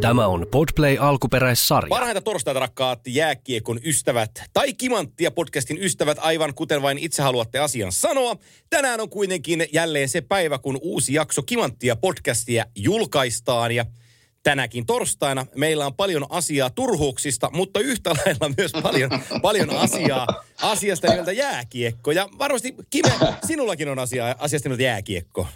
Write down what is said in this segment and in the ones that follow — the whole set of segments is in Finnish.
Tämä on Podplay alkuperäissarja. Parhaita torstaita rakkaat jääkiekon ystävät tai Kimanttia podcastin ystävät, aivan kuten vain itse haluatte asian sanoa. Tänään on kuitenkin jälleen se päivä, kun uusi jakso Kimanttia podcastia julkaistaan ja tänäkin torstaina meillä on paljon asiaa turhuuksista, mutta yhtä lailla myös paljon, paljon asiaa asiasta nimeltä jääkiekko. Ja varmasti Kime, sinullakin on asia, asiasta nimeltä jääkiekko.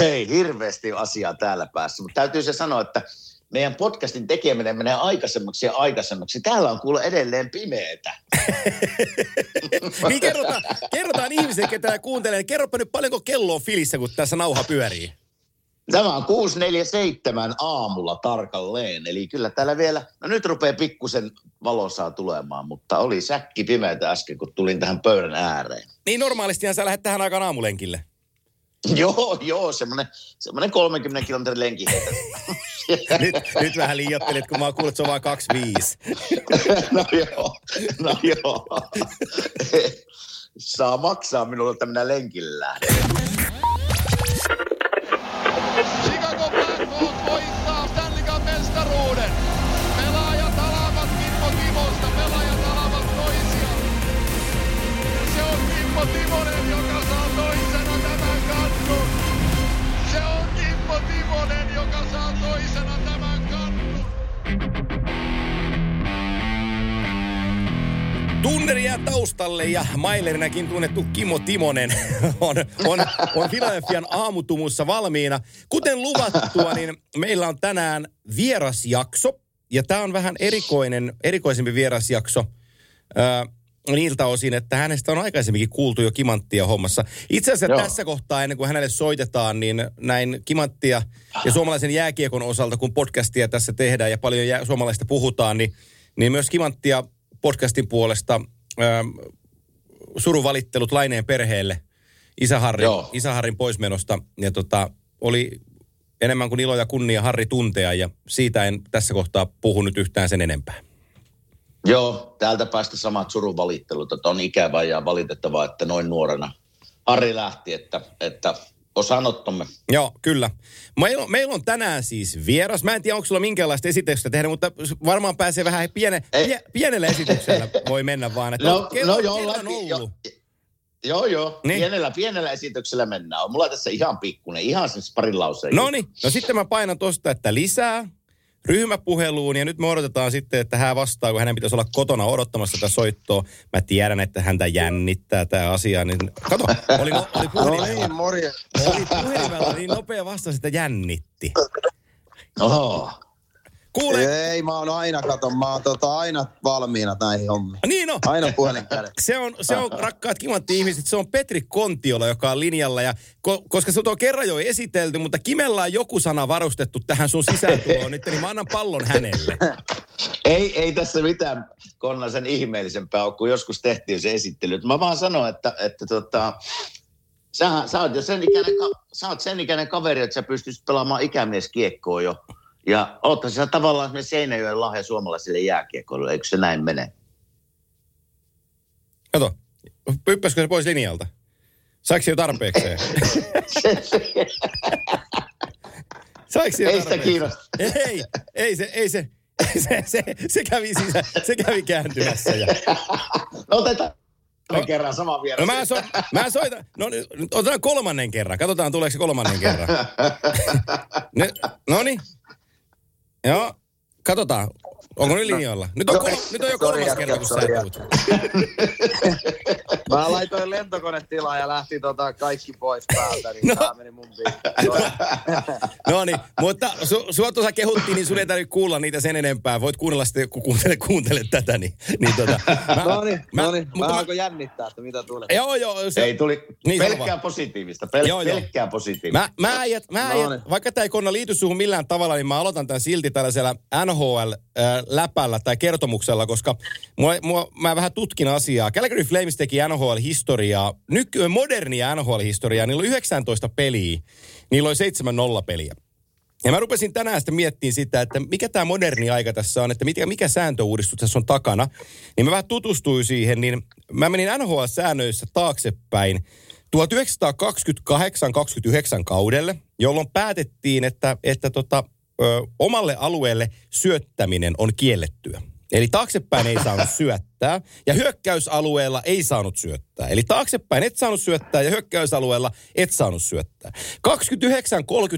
Ei hirveästi asiaa täällä päässä, mutta täytyy se sanoa, että meidän podcastin tekeminen menee aikaisemmaksi ja aikaisemmaksi. Täällä on kuule edelleen pimeetä. niin kerrotaan, kerrotaan ihmisille, ketä kuuntelee. Kerropa nyt paljonko kello on filissä, kun tässä nauha pyörii. Tämä on 647 aamulla tarkalleen, eli kyllä täällä vielä, no nyt rupeaa pikkusen valosaa tulemaan, mutta oli säkki pimeätä äsken, kun tulin tähän pöydän ääreen. Niin normaalistihan sä lähdet tähän aikaan aamulenkille. Joo, joo, semmoinen, semmoinen 30 kilometrin lenki. nyt, nyt vähän liiottelit, kun mä oon kuullut, että se on vaan 25. no joo, no joo. Saa maksaa minulle, että minä lenkille lähden. Toisena tämän kannun. Taustalle ja Mailerinäkin tunnettu Kimmo Timonen on, on, on Philadelphian aamutumussa valmiina. Kuten luvattua, niin meillä on tänään vierasjakso. Ja tämä on vähän erikoinen, erikoisempi vierasjakso äh, niiltä osin, että hänestä on aikaisemminkin kuultu jo Kimanttia hommassa. Itse asiassa Joo. tässä kohtaa, ennen kuin hänelle soitetaan, niin näin Kimanttia ja suomalaisen jääkiekon osalta, kun podcastia tässä tehdään ja paljon jää, suomalaista puhutaan, niin, niin myös Kimanttia podcastin puolesta ähm, suruvalittelut Laineen perheelle Isäharrin, Joo. Isäharrin poismenosta. Ja tota, oli enemmän kuin ilo ja kunnia Harri tuntea ja siitä en tässä kohtaa puhu nyt yhtään sen enempää. Joo, täältä päästä samat surun valittelut, että on ikävää ja valitettavaa, että noin nuorena Harri lähti, että, että osanottomme. Joo, kyllä. Meillä on, meillä on tänään siis vieras. Mä en tiedä, onko sulla minkäänlaista esitystä tehdä, mutta varmaan pääsee vähän piene, pie, pienellä esityksellä voi mennä vaan. Että No, on kerran- no läpi, ollut. jo, joo, joo. Niin. Pienellä, pienellä esityksellä mennään. On mulla tässä ihan pikkunen, ihan siis parin lauseen. No niin, no sitten mä painan tosta, että lisää ryhmäpuheluun ja nyt me odotetaan sitten, että hän vastaa, kun hänen pitäisi olla kotona odottamassa tätä soittoa. Mä tiedän, että häntä jännittää tämä asia, niin kato, oli, oli No puhelimella, niin, morjens. oli puhelimella niin nopea vastaus, että jännitti. Oho. Kuule, Ei, mä oon aina, kato, mä oon tota, aina valmiina näihin hommiin. niin on. Aina puhelin. Se on, se on rakkaat kimatti ihmiset, se on Petri Kontiola, joka on linjalla. Ja ko, koska se on kerran jo esitelty, mutta Kimellä on joku sana varustettu tähän sun sisääntuloon nyt, niin mä annan pallon hänelle. Ei, ei tässä mitään Konna sen ihmeellisempää ole, kun joskus tehtiin se esittely. Mä vaan sanon, että, että tota, sä, sä, oot jo sen ikäinen, sä oot sen ikäinen kaveri, että sä pystyisit pelaamaan ikämieskiekkoa jo. Ja oothan sä tavallaan semmoinen Seinäjoen lahja suomalaisille jääkiekkoille, eikö se näin mene? Kato, hyppäskö se pois linjalta? Saiko se jo tarpeekseen? Se, se, Saiko se jo ei sitä kiinnosta. Ei, ei se, ei se, se, se, se kävi sisä, se kävi kääntymässä. Ja... No otetaan No. no. kerran sama No vieras. mä, so, mä soitan, no nyt otetaan kolmannen kerran. Katsotaan tuleeko se kolmannen kerran. no niin. Joo, katsotaan. Onko nyt linjoilla? Nyt on, kol, nyt on jo kolmas Sorry, kerta, kun sä. Mä laitoin lentokonetilaan ja lähti tota kaikki pois päältä, niin No. no. tää meni mun piikkiin. No niin, mutta su, sua tuossa kehuttiin, niin sun ei tarvitse kuulla niitä sen enempää. Voit kuunnella sitten, kun kuuntelet, kuuntelet tätä. Niin, niin tota, mä, No niin, mä- no niin. mutta Mä mä- jännittää, että mitä tulee. Joo, joo. Se, Ei tuli Niin, pelkkää vaan. positiivista, pel, Joo, joo. pelkkää positiivista. Mä, mä äijät, mä No äijät, niin. vaikka tämä ei konna liity suhun millään tavalla, niin mä aloitan tämän silti tällaisella NHL-läpällä tai kertomuksella, koska mua, mua, mä vähän tutkin asiaa. Calgary Flames teki NHL-historiaa, nyky, modernia NHL-historiaa. Niillä oli 19 peliä, niillä oli 7-0 peliä. Ja mä rupesin tänään sitten miettimään sitä, että mikä tämä moderni aika tässä on, että mikä, mikä sääntöuudistus tässä on takana. Niin mä vähän tutustuin siihen, niin mä menin NHL-säännöissä taaksepäin 1928-29 kaudelle, jolloin päätettiin, että, että tota, ö, omalle alueelle syöttäminen on kiellettyä. Eli taaksepäin ei saanut syöttää ja hyökkäysalueella ei saanut syöttää. Eli taaksepäin et saanut syöttää ja hyökkäysalueella et saanut syöttää. 29-30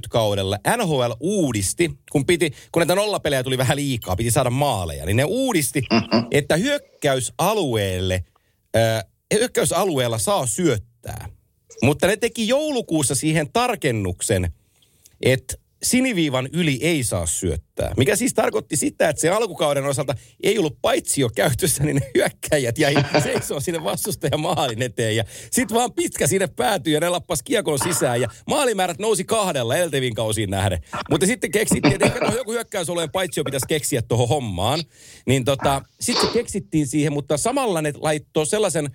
kaudella NHL uudisti, kun, piti, kun näitä nollapelejä tuli vähän liikaa, piti saada maaleja, niin ne uudisti, että hyökkäysalueelle, äh, hyökkäysalueella saa syöttää. Mutta ne teki joulukuussa siihen tarkennuksen, että siniviivan yli ei saa syöttää. Mikä siis tarkoitti sitä, että se alkukauden osalta ei ollut paitsi jo käytössä, niin ne hyökkäjät jäi seisoo sinne vastustajan maalin eteen. Ja sit vaan pitkä sinne päätyi ja ne lappas kiekon sisään. Ja maalimäärät nousi kahdella elteviin kausiin nähden. Mutta sitten keksittiin, että ehkä joku hyökkäysolojen paitsi jo pitäisi keksiä tuohon hommaan. Niin tota, sitten keksittiin siihen, mutta samalla ne laittoi sellaisen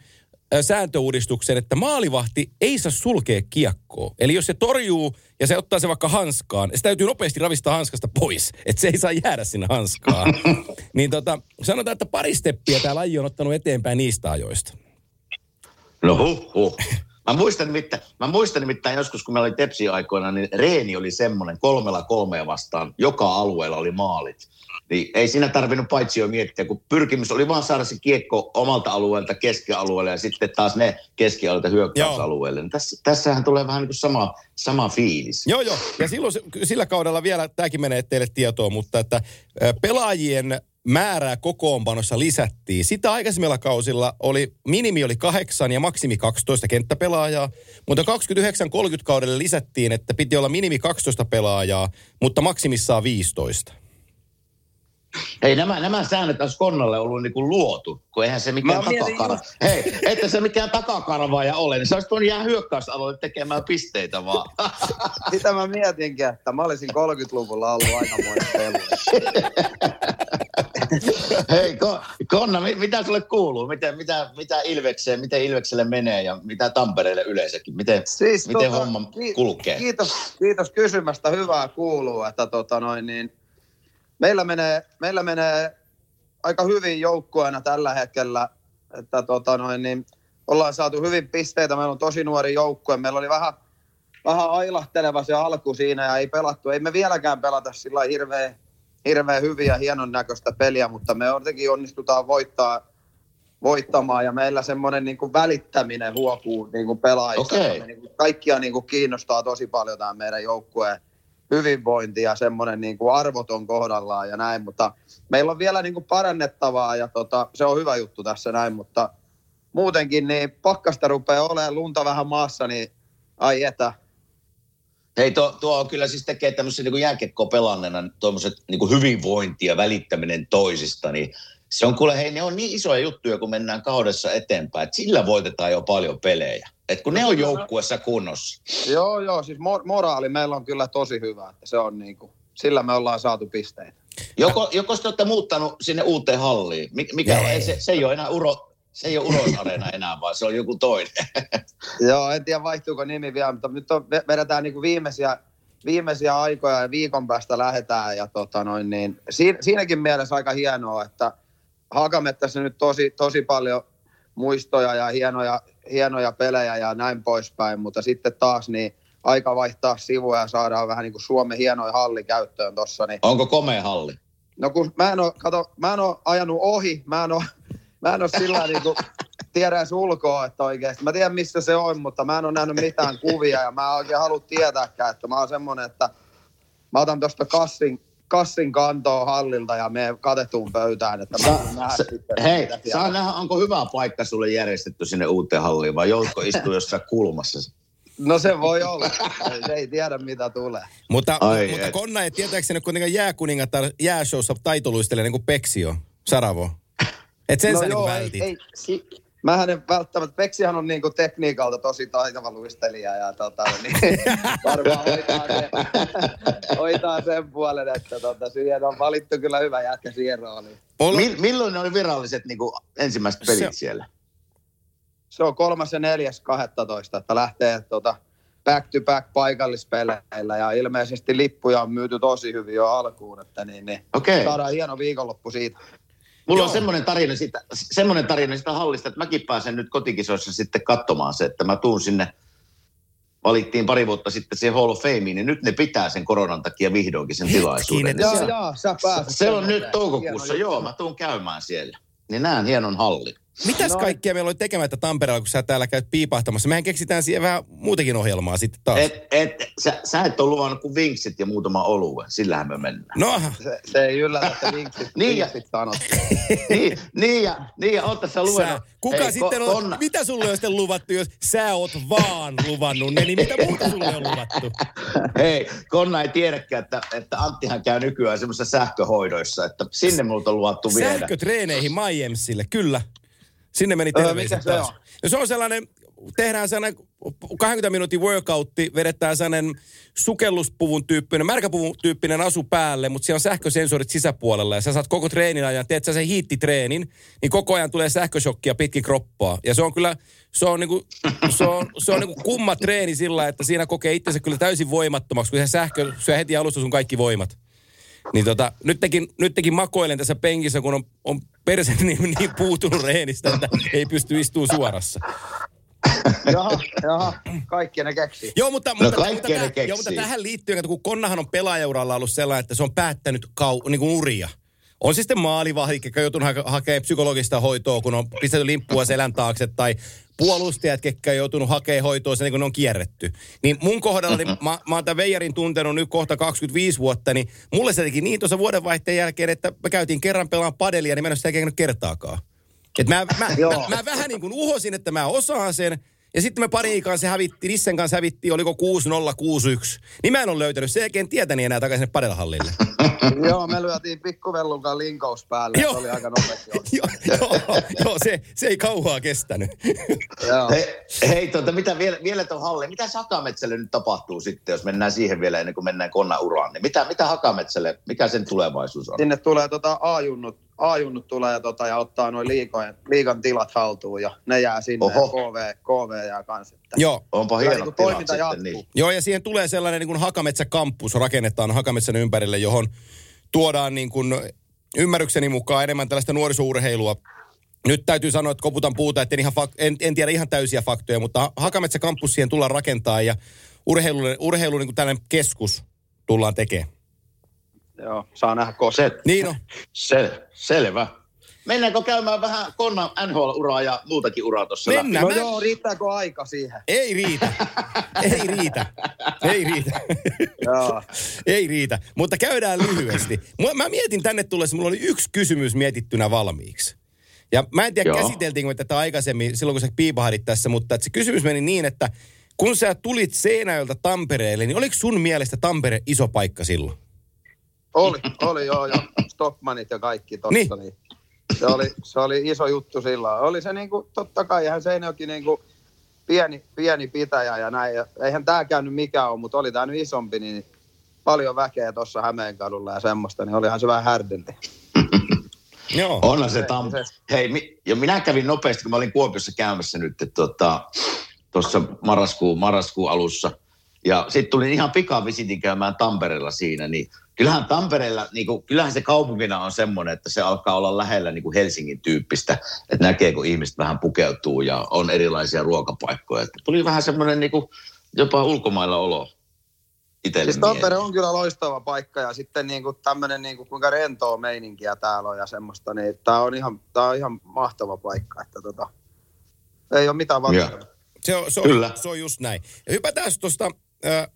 sääntöuudistuksen, että maalivahti ei saa sulkea kiekkoa. Eli jos se torjuu ja se ottaa se vaikka hanskaan, se täytyy nopeasti ravistaa hanskasta pois, että se ei saa jäädä sinne hanskaan. niin tota, sanotaan, että pari steppiä tämä laji on ottanut eteenpäin niistä ajoista. No huh, huh. Mä muistan, nimittäin, mä muistan nimittäin joskus, kun meillä oli Tepsi-aikoina, niin reeni oli semmoinen kolmella kolmea vastaan. Joka alueella oli maalit. Niin ei siinä tarvinnut paitsi jo miettiä, kun pyrkimys oli vaan saada se kiekko omalta alueelta keskialueelle ja sitten taas ne keskialueelta hyökkäysalueelle. Niin tässä, tässähän tulee vähän niin kuin sama, sama fiilis. Joo, joo. Ja silloin, sillä kaudella vielä, tämäkin menee teille tietoon, mutta että pelaajien määrää kokoonpanossa lisättiin. Sitä aikaisemmilla kausilla oli, minimi oli kahdeksan ja maksimi 12 kenttäpelaajaa, mutta 29-30 kaudelle lisättiin, että piti olla minimi 12 pelaajaa, mutta maksimissaan 15. Hei, nämä, nämä säännöt olisi Konnalle ollut niin kuin luotu, kun eihän se mikään takakarva. Hei, että se mikään takakarvaaja ole, niin se olisi voinut jäädä hyökkäysalueelle tekemään pisteitä vaan. Sitä mä mietinkin, että mä olisin 30-luvulla ollut aikamoinen. Hei, Konna, mitä sulle kuuluu? Miten, mitä, mitä Ilvekseen, miten Ilvekselle menee ja mitä Tampereelle yleensäkin? Miten, siis, miten tota, homma kulkee? Kiitos, kiitos kysymästä. Hyvää kuuluu, että tota noin, niin, meillä menee, meillä menee aika hyvin joukkueena tällä hetkellä, että tota noin, niin ollaan saatu hyvin pisteitä. Meillä on tosi nuori joukkue. Meillä oli vähän, vähän ailahteleva se alku siinä ja ei pelattu. Ei me vieläkään pelata sillä hirveän hirveän hyviä ja hienon näköistä peliä, mutta me jotenkin onnistutaan voittaa, voittamaan ja meillä semmoinen niin kuin välittäminen huokuu niin kuin pelaajista. Okay. Niin kuin kaikkia niin kuin kiinnostaa tosi paljon tämä meidän joukkueen hyvinvointi ja semmoinen niin kuin arvot on kohdallaan ja näin, mutta meillä on vielä niin kuin parannettavaa ja tota, se on hyvä juttu tässä näin, mutta muutenkin niin pakkasta rupeaa olemaan lunta vähän maassa, niin ai etä, Hei, tuo, tuo on kyllä siis tekee tämmöisen niin jääkekko pelanneena tuommoiset niin hyvinvointi ja välittäminen toisista, niin se on kuule, hei, ne on niin isoja juttuja, kun mennään kaudessa eteenpäin, että sillä voitetaan jo paljon pelejä. Et kun ne on joukkuessa kunnossa. Joo, joo, siis mor- moraali meillä on kyllä tosi hyvä, että se on niin kuin, sillä me ollaan saatu pisteitä. Joko, joko te olette muuttanut sinne uuteen halliin? Mikä, ei. Se, se ei ole enää uro, se ei ole Uros-areena enää, vaan se on joku toinen. Joo, en tiedä vaihtuuko nimi vielä, mutta nyt on, vedetään niin kuin viimeisiä, viimeisiä aikoja ja viikon päästä lähdetään. Ja tota noin, niin, siinä, siinäkin mielessä aika hienoa, että Hakamettässä nyt tosi, tosi paljon muistoja ja hienoja, hienoja pelejä ja näin poispäin, mutta sitten taas niin aika vaihtaa sivuja ja saadaan vähän niin kuin Suomen hienoja halli käyttöön tuossa. Niin... Onko komea halli? No kun mä en ole, kato, mä en ole ajanut ohi, mä en ole mä en ole sillä niin kuin, tiedä edes ulkoa, että oikeasti. Mä tiedän, missä se on, mutta mä en ole nähnyt mitään kuvia ja mä en oikein halua tietääkään, että mä oon semmonen, että mä otan tuosta kassin, kassin kantoa hallilta ja me katetuun pöytään, että mä nähdä se, sitten. Hei, saa nähdä, onko hyvä paikka sulle järjestetty sinne uuteen halliin vai joudutko istua jossain kulmassa? No se voi olla. Se ei tiedä, mitä tulee. Mutta, Ai mutta Konna ei tietääkseni kuitenkaan jääkuningatar jääshowssa taitoluistelee niin kuin Peksio, Saravo. Et sen no sä joo, niin vältit. Ei, ei, si, Mähän en välttämättä, Peksihan on niinku tekniikalta tosi taitava luistelija ja tota, niin varmaan hoitaa, se, hoitaa sen puolen, että tota, siihen on valittu kyllä hyvä jätkä siihen rooliin. Mil, milloin ne oli viralliset niinku, ensimmäiset pelit se, siellä? Se on kolmas ja neljäs 12, että lähtee tota, back to back paikallispeleillä ja ilmeisesti lippuja on myyty tosi hyvin jo alkuun, että niin, niin okay. saadaan hieno viikonloppu siitä. Mulla Joo. on semmoinen tarina, sitä, semmoinen tarina sitä hallista, että mäkin pääsen nyt kotikisoissa sitten katsomaan se, että mä tuun sinne valittiin pari vuotta sitten siihen Hall of Fameen, niin nyt ne pitää sen koronan takia vihdoinkin sen tilaisuuden. Hetkinen. Jaa, Se- jaa, sä pääset. Se on nyt toukokuussa, Hieno joo, mä tuun käymään siellä. Niin näen hienon hallin. Mitäs No. kaikkea meillä oli tekemättä Tampereella, kun sä täällä käyt piipahtamassa? Mehän keksitään siihen vähän muutakin ohjelmaa sitten taas. Et, et, sä, sä et ole luvannut kuin vinksit ja muutama olue, sillähän me mennään. No, Se, se ei yllätä, että vinksit, Niin ja- vinksit sanot. niin, niin, ja, niin ja ootte sä lukenut. sä, kuka Hei, sitten ko- on, Konna, mitä sulle on sitten luvattu, jos sä oot vaan luvannut ne, niin mitä muuta sulle on luvattu? Hei, Konna ei tiedäkään, että, että Anttihan käy nykyään semmoisissa sähköhoidoissa, että sinne multa on luvattu viedä. Sähkötreeneihin Miamsille, kyllä. Sinne meni Öö, terveiset se taas. on? No se on sellainen, tehdään sellainen 20 minuutin workoutti, vedetään sellainen sukelluspuvun tyyppinen, märkäpuvun tyyppinen asu päälle, mutta siellä on sähkösensorit sisäpuolella ja sä saat koko treenin ajan, teet sä sen hiittitreenin, niin koko ajan tulee sähköshokkia pitkin kroppaa. Ja se on kyllä, se on niinku, se on, se on niinku kumma treeni sillä, että siinä kokee itsensä kyllä täysin voimattomaksi, kun se sähkö syö heti alusta sun kaikki voimat. Niin tota, nyt tekin, nyt tekin makoilen tässä penkissä, kun on, on perse niin, niin puutunut reenistä, että ei pysty istumaan suorassa. jaha, jaha, kaikki ne keksii. Joo, mutta, mutta, kaikkea mutta, ne täh, keksii. joo, mutta tähän liittyen, että kun Konnahan on pelaajauralla ollut sellainen, että se on päättänyt kau, niin kuin uria. On se sitten maalivahti, jotka on joutunut hake- hakemaan psykologista hoitoa, kun on pistetty limppua selän taakse, tai puolustajat, ketkä on joutunut hakemaan hoitoa sen, kun ne on kierretty. Niin mun kohdalla, niin mä, mä oon tämän Veijarin tuntenut nyt kohta 25 vuotta, niin mulle se teki niin tuossa vuodenvaihteen jälkeen, että mä käytiin kerran pelaan padelia, niin mä en ole sitä kertaakaan. Et mä, mä, mä, Joo. mä, vähän niin kuin uhosin, että mä osaan sen, ja sitten me pari kanssa hävitti, Nissen kanssa hävitti, oliko 6061. Niin mä en ole löytänyt sen jälkeen tietäni enää takaisin sinne padelhallille. Joo, me lyötiin pikkuvellun kanssa linkaus päälle. Joo. Se oli aika nopeasti. joo, joo, joo se, se ei kauaa kestänyt. Joo. Hei, hei tuota, mitä vielä, vielä tuon hallin, mitä Hakametsälle nyt tapahtuu sitten, jos mennään siihen vielä ennen kuin mennään Konnan uraan, niin mitä, mitä Hakametsälle, mikä sen tulevaisuus on? Sinne tulee tota A-junnut, A-junnut tulee tota, ja ottaa noin liigojen, liigan tilat haltuun ja ne jää sinne Oho. ja KV, KV jää kanssa. Joo. Onpa Kyllä hienot niinku tilat toiminta sitten jatkuu. niin. Joo, ja siihen tulee sellainen niin kuin Hakametsä-kampus, rakennetaan Hakametsän ympärille, johon tuodaan niin kuin ymmärrykseni mukaan enemmän tällaista nuorisourheilua. Nyt täytyy sanoa, että koputan puuta, että en, ihan fak- en, en tiedä ihan täysiä faktoja, mutta Hakametsä-kampus siihen tullaan rakentaa ja urheilu, urheilu niin kuin tällainen keskus tullaan tekemään. Joo, saa nähdä. Se, Niin on. se, selvä. Mennäänkö käymään vähän Konnan NHL-uraa ja muutakin uraa tuossa läpi? Mennään. No Mä- joo, riittääkö aika siihen? Ei riitä. Ei riitä. Ei riitä. Joo. Ei riitä. Mutta käydään lyhyesti. Mä mietin tänne tullessa, mulla oli yksi kysymys mietittynä valmiiksi. Ja mä en tiedä, Joo. käsiteltiinkö me tätä aikaisemmin silloin, kun sä piipahdit tässä, mutta että se kysymys meni niin, että kun sä tulit Seinäjöltä Tampereelle, niin oliko sun mielestä Tampere iso paikka silloin? Oli, oli joo, ja Stockmanit ja kaikki tossa. Niin. Niin. Se, oli, se oli iso juttu silloin. Oli se niinku, totta kai, eihän Seinäjoki niinku pieni, pieni pitäjä ja näin. Ja eihän tämä käynyt mikään ole, mutta oli tämä nyt isompi, niin paljon väkeä tuossa Hämeenkadulla ja semmoista, niin olihan se vähän härdelli. Joo. Onhan se Se- tam... se- Hei, mi... ja minä kävin nopeasti, kun mä olin Kuopiossa käymässä nyt tuossa tota, marraskuun, marraskuun alussa. Ja sitten tulin ihan pikavisitin käymään Tampereella siinä, niin kyllähän Tampereella, niin kuin, kyllähän se kaupunkina on semmoinen, että se alkaa olla lähellä niin kuin Helsingin tyyppistä, että näkee, kun ihmiset vähän pukeutuu ja on erilaisia ruokapaikkoja. Että tuli vähän semmoinen niin kuin, jopa ulkomailla olo itselle Siis Tampere on kyllä loistava paikka ja sitten niinku tämmöinen niinku, kuinka rentoa meininkiä täällä on ja semmoista, niin tämä on ihan, tää on ihan mahtava paikka, että tota, ei ole mitään valittaa. Se on, se, on, Kyllä. se on just näin. Ja hypätään tuosta, äh,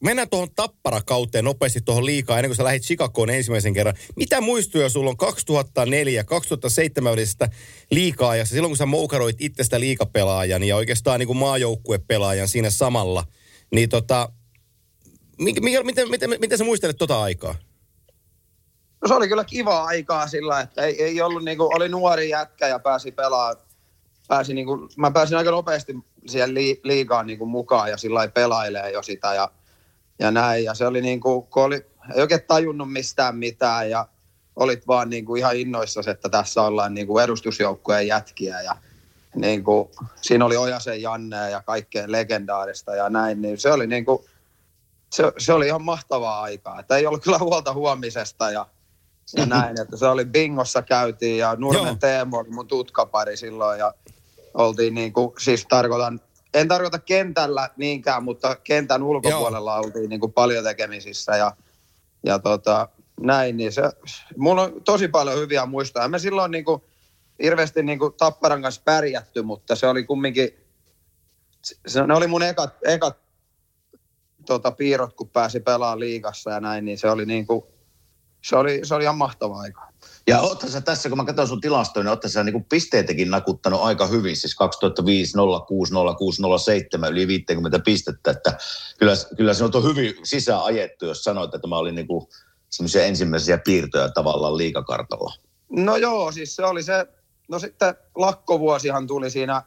mennään tuohon tapparakauteen nopeasti tuohon liikaa, ennen kuin sä lähdit Chicagoon ensimmäisen kerran. Mitä muistoja sulla on 2004 2007 välisestä liikaa, ja silloin kun sä moukaroit itsestä liikapelaajan ja oikeastaan niin kuin maajoukkuepelaajan siinä samalla, niin tota, mikä, mikä, miten, miten, miten sä muistelet tota aikaa? No se oli kyllä kiva aikaa sillä, että ei, ei ollut niinku, oli nuori jätkä ja pääsi pelaamaan. Pääsi niinku, mä pääsin aika nopeasti siihen li, liigaan niinku mukaan ja sillä pelailee jo sitä ja, ja näin. Ja se oli niinku, kun oli, ei oikein tajunnut mistään mitään ja olit vaan niinku ihan innoissasi, että tässä ollaan niinku edustusjoukkueen jätkiä ja niinku, siinä oli Ojasen Janne ja kaikkea legendaarista ja näin, niin se oli niinku, se, se oli ihan mahtavaa aikaa. Että ei ollut kyllä huolta huomisesta ja, ja näin. Että se oli bingossa käytiin ja Nurmen Joo. Teemu oli mun tutkapari silloin ja oltiin niin kuin, siis tarkoitan en tarkoita kentällä niinkään, mutta kentän ulkopuolella Joo. oltiin niin kuin paljon tekemisissä ja, ja tota, näin, niin se, mulla on tosi paljon hyviä muistoja. Me silloin niin kuin, hirveästi niin kuin Tapparan kanssa pärjätty, mutta se oli kumminkin, se, ne oli mun ekat, ekat tota, piirrot, kun pääsi pelaamaan liigassa ja näin, niin se oli niin kuin, se oli, se oli ihan mahtava aika. Ja ootko sä tässä, kun mä katson sun tilastoja, niin ootko sä niin pisteitäkin nakuttanut aika hyvin, siis 2005, 06, 06, 07, yli 50 pistettä, että kyllä, kyllä se on hyvin sisään ajettu, jos sanoit, että mä olin niin kuin semmoisia ensimmäisiä piirtoja tavallaan liikakartalla. No joo, siis se oli se, no sitten lakkovuosihan tuli siinä,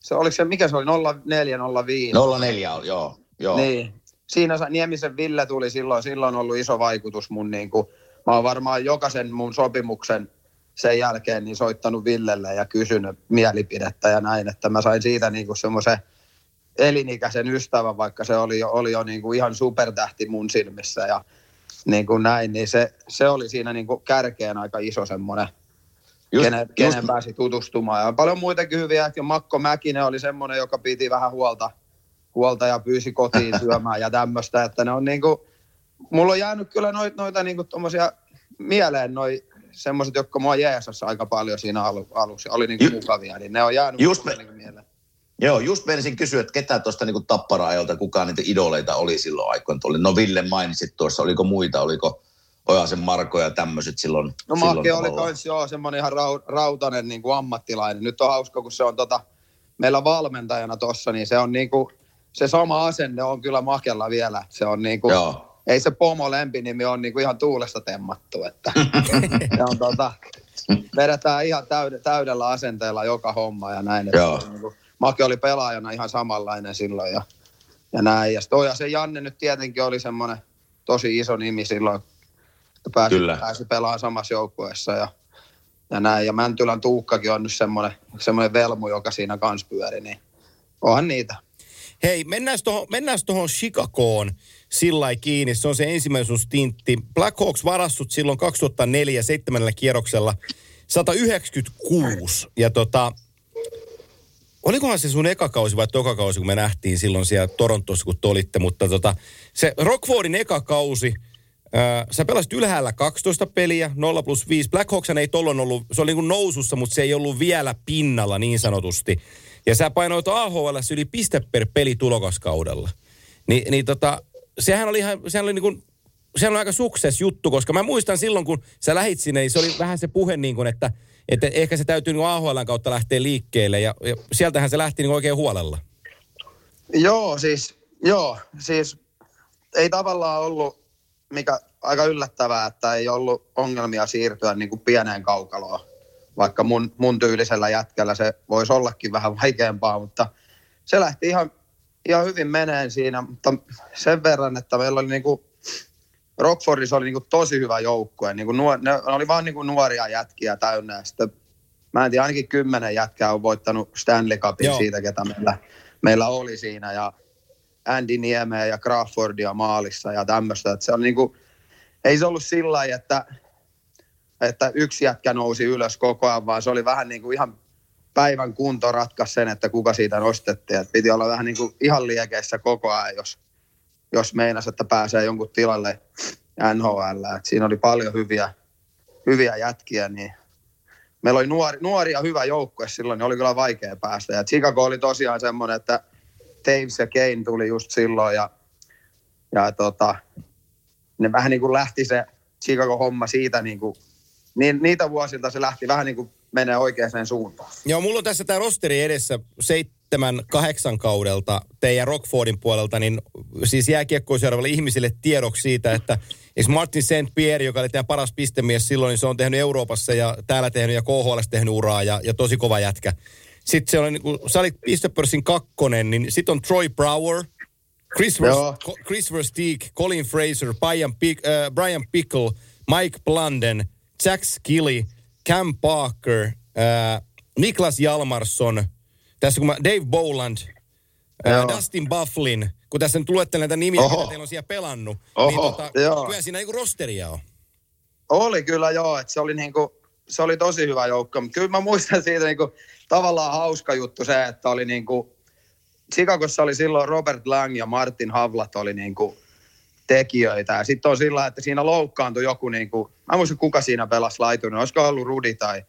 se oliko se, mikä se oli, 04, 05? 04, joo, joo. Niin, siinä Niemisen Ville tuli silloin, silloin on ollut iso vaikutus mun niin kuin, mä oon varmaan jokaisen mun sopimuksen sen jälkeen niin soittanut Villelle ja kysynyt mielipidettä ja näin, että mä sain siitä niin kuin semmoisen elinikäisen ystävän, vaikka se oli jo, oli jo niin kuin ihan supertähti mun silmissä ja niin kuin näin, niin se, se oli siinä niin kuin kärkeen aika iso semmoinen, just, kenen, just... kenen pääsi tutustumaan. Ja paljon muitakin hyviä, ja Makko Mäkinen oli semmoinen, joka piti vähän huolta, huolta ja pyysi kotiin syömään ja tämmöistä, että ne on niin kuin, mulla on jäänyt kyllä noita, noita niin kuin mieleen noi semmoiset, jotka mua jeesassa aika paljon siinä alu, aluksi, oli niin kuin mukavia, niin ne on jäänyt just me, mieleen. Joo, just menisin kysyä, että ketä tuosta niin tappara-ajalta, kukaan niitä idoleita oli silloin aikoina. No Ville mainitsit tuossa, oliko muita, oliko Ojasen Marko ja tämmöiset silloin? No Make oli kans, joo, semmoinen ihan rautainen niin kuin ammattilainen. Nyt on hauska, kun se on tota, meillä valmentajana tuossa, niin se on niin kuin, se sama asenne on kyllä Makella vielä. Se on niin kuin, joo. Ei se pomo lempinimi on niin kuin ihan tuulesta temmattu, että se on tota, vedetään ihan täydellä asenteella joka homma ja näin. Että Joo. Niin kuin, Make oli pelaajana ihan samanlainen silloin ja, ja näin. Ja toi se Janne nyt tietenkin oli semmoinen tosi iso nimi silloin, että pääsi, Kyllä. pääsi pelaamaan samassa joukkueessa ja, ja näin. Ja Mäntylän Tuukkakin on nyt semmoinen, semmoinen velmu, joka siinä kanssa pyöri, niin onhan niitä. Hei, mennään tuohon Chicagoon sillä kiinni. Se on se ensimmäinen sun stintti. Black Hawks varassut silloin 2004 seitsemännellä kierroksella 196. Ja tota, olikohan se sun eka kausi vai toka kausi, kun me nähtiin silloin siellä Torontossa, kun te olitte, mutta tota, se Rockfordin eka kausi, ää, sä pelasit ylhäällä 12 peliä, 0 plus 5. Black Hawks ei tollon ollut, se oli niin kuin nousussa, mutta se ei ollut vielä pinnalla niin sanotusti. Ja sä painoit AHL yli piste per peli tulokaskaudella. Ni, niin tota, sehän oli ihan, sehän oli niin kuin sehän on aika sukses juttu, koska mä muistan silloin, kun sä lähit sinne, niin se oli vähän se puhe niin kuin, että, että ehkä se täytyy niin AHL kautta lähteä liikkeelle ja, ja sieltähän se lähti niin oikein huolella. Joo, siis, joo, siis ei tavallaan ollut, mikä aika yllättävää, että ei ollut ongelmia siirtyä niin kuin pieneen kaukaloon. Vaikka mun, mun tyylisellä jätkällä se voisi ollakin vähän vaikeampaa, mutta se lähti ihan, ihan hyvin meneen siinä, mutta sen verran, että meillä oli niin kuin Rockfordissa oli niin tosi hyvä joukkue. Niin nuor, ne oli vaan niin nuoria jätkiä täynnä. Ja sitten, mä en tiedä, ainakin kymmenen jätkää on voittanut Stanley Cupin Joo. siitä, ketä meillä, meillä oli siinä. Ja Andy Niemeä ja Crawfordia maalissa ja tämmöistä. Että se oli niin kuin, ei se ollut sillä lailla, että, että yksi jätkä nousi ylös koko ajan, vaan se oli vähän niin kuin ihan päivän kunto ratkaisi sen, että kuka siitä nostettiin. Että piti olla vähän niin kuin ihan liekeissä koko ajan, jos, jos meinas, että pääsee jonkun tilalle NHL. Et siinä oli paljon hyviä, hyviä jätkiä, niin meillä oli nuori, nuori ja hyvä joukkue silloin, niin oli kyllä vaikea päästä. Ja Chicago oli tosiaan semmoinen, että Taves ja Kane tuli just silloin ja, ja tota, ne vähän niin kuin lähti se Chicago-homma siitä niin kuin, niin, niitä vuosilta se lähti vähän niin kuin menee oikeaan suuntaan. Joo, mulla on tässä tämä rosteri edessä seitsemän, kahdeksan kaudelta teidän Rockfordin puolelta, niin siis jääkiekkoisjärvelle ihmisille tiedoksi siitä, että Eikö Martin St. Pierre, joka oli teidän paras pistemies silloin, niin se on tehnyt Euroopassa ja täällä tehnyt ja KHL tehnyt uraa ja, ja tosi kova jätkä. Sitten se oli, niin kun sä olit pistepörssin kakkonen, niin sitten on Troy Brower, Chris, Chris Versteeg, Colin Fraser, Brian, Pick, äh, Brian Pickle, Mike Blunden, Jack Skilly, Cam Parker, äh, Niklas Jalmarsson, tässä kun mä, Dave Boland, äh, Dustin Bufflin – kun tässä nyt luettelen näitä nimiä, Oho. mitä teillä on siellä pelannut, niin Oho. niin tota, kyllä siinä niinku rosteria on. Oli kyllä joo, että se oli niinku, se oli tosi hyvä joukko, mutta kyllä mä muistan siitä niinku, tavallaan hauska juttu se, että oli niinku, Chicagossa oli silloin Robert Lang ja Martin Havlat oli niin kuin tekijöitä. Ja sitten on sillä, että siinä loukkaantui joku, niin kuin, mä muistan kuka siinä pelasi laiturin, olisiko ollut Rudi tai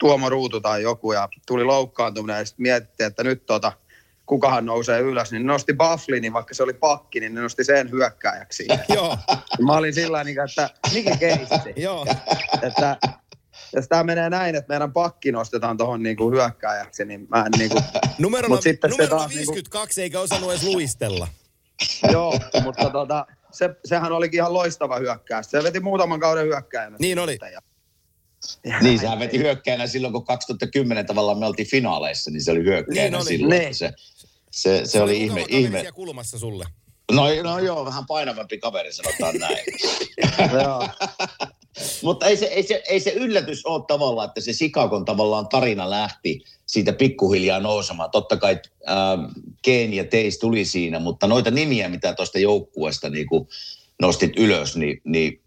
Tuomo Ruutu tai joku, ja tuli loukkaantuminen, ja sitten mietittiin, että nyt tota, kukahan nousee ylös, niin nosti Bufflinin, vaikka se oli pakki, niin ne nosti sen hyökkääjäksi. Joo, Mä olin sillä niin että mikä keissi? joo. että jos tämä menee näin, että meidän pakki nostetaan tuohon niinku hyökkääjäksi, niin mä en niinku, Numerolla, numerolla taas niinku- 52 eikä osannut edes luistella. joo, mutta tota, se, sehän olikin ihan loistava hyökkäys. Se veti muutaman kauden hyökkäjänä. Niin oli. Ja, ja Niin, sehän veti hyökkäänä silloin, kun 2010 tavallaan me oltiin finaaleissa, niin se oli hyökkäänä Niin oli. silloin. Niin. Se, se, se, oli ihme. mukava kaveri ihme. siellä kulmassa sulle. No, no joo, vähän painavampi kaveri, sanotaan näin. joo. Mutta ei se, ei, se, ei se yllätys ole tavallaan, että se Sikakon tavallaan tarina lähti siitä pikkuhiljaa nousemaan. Totta kai ähm, Kane ja Teis tuli siinä, mutta noita nimiä, mitä tuosta joukkueesta niin nostit ylös, niin, niin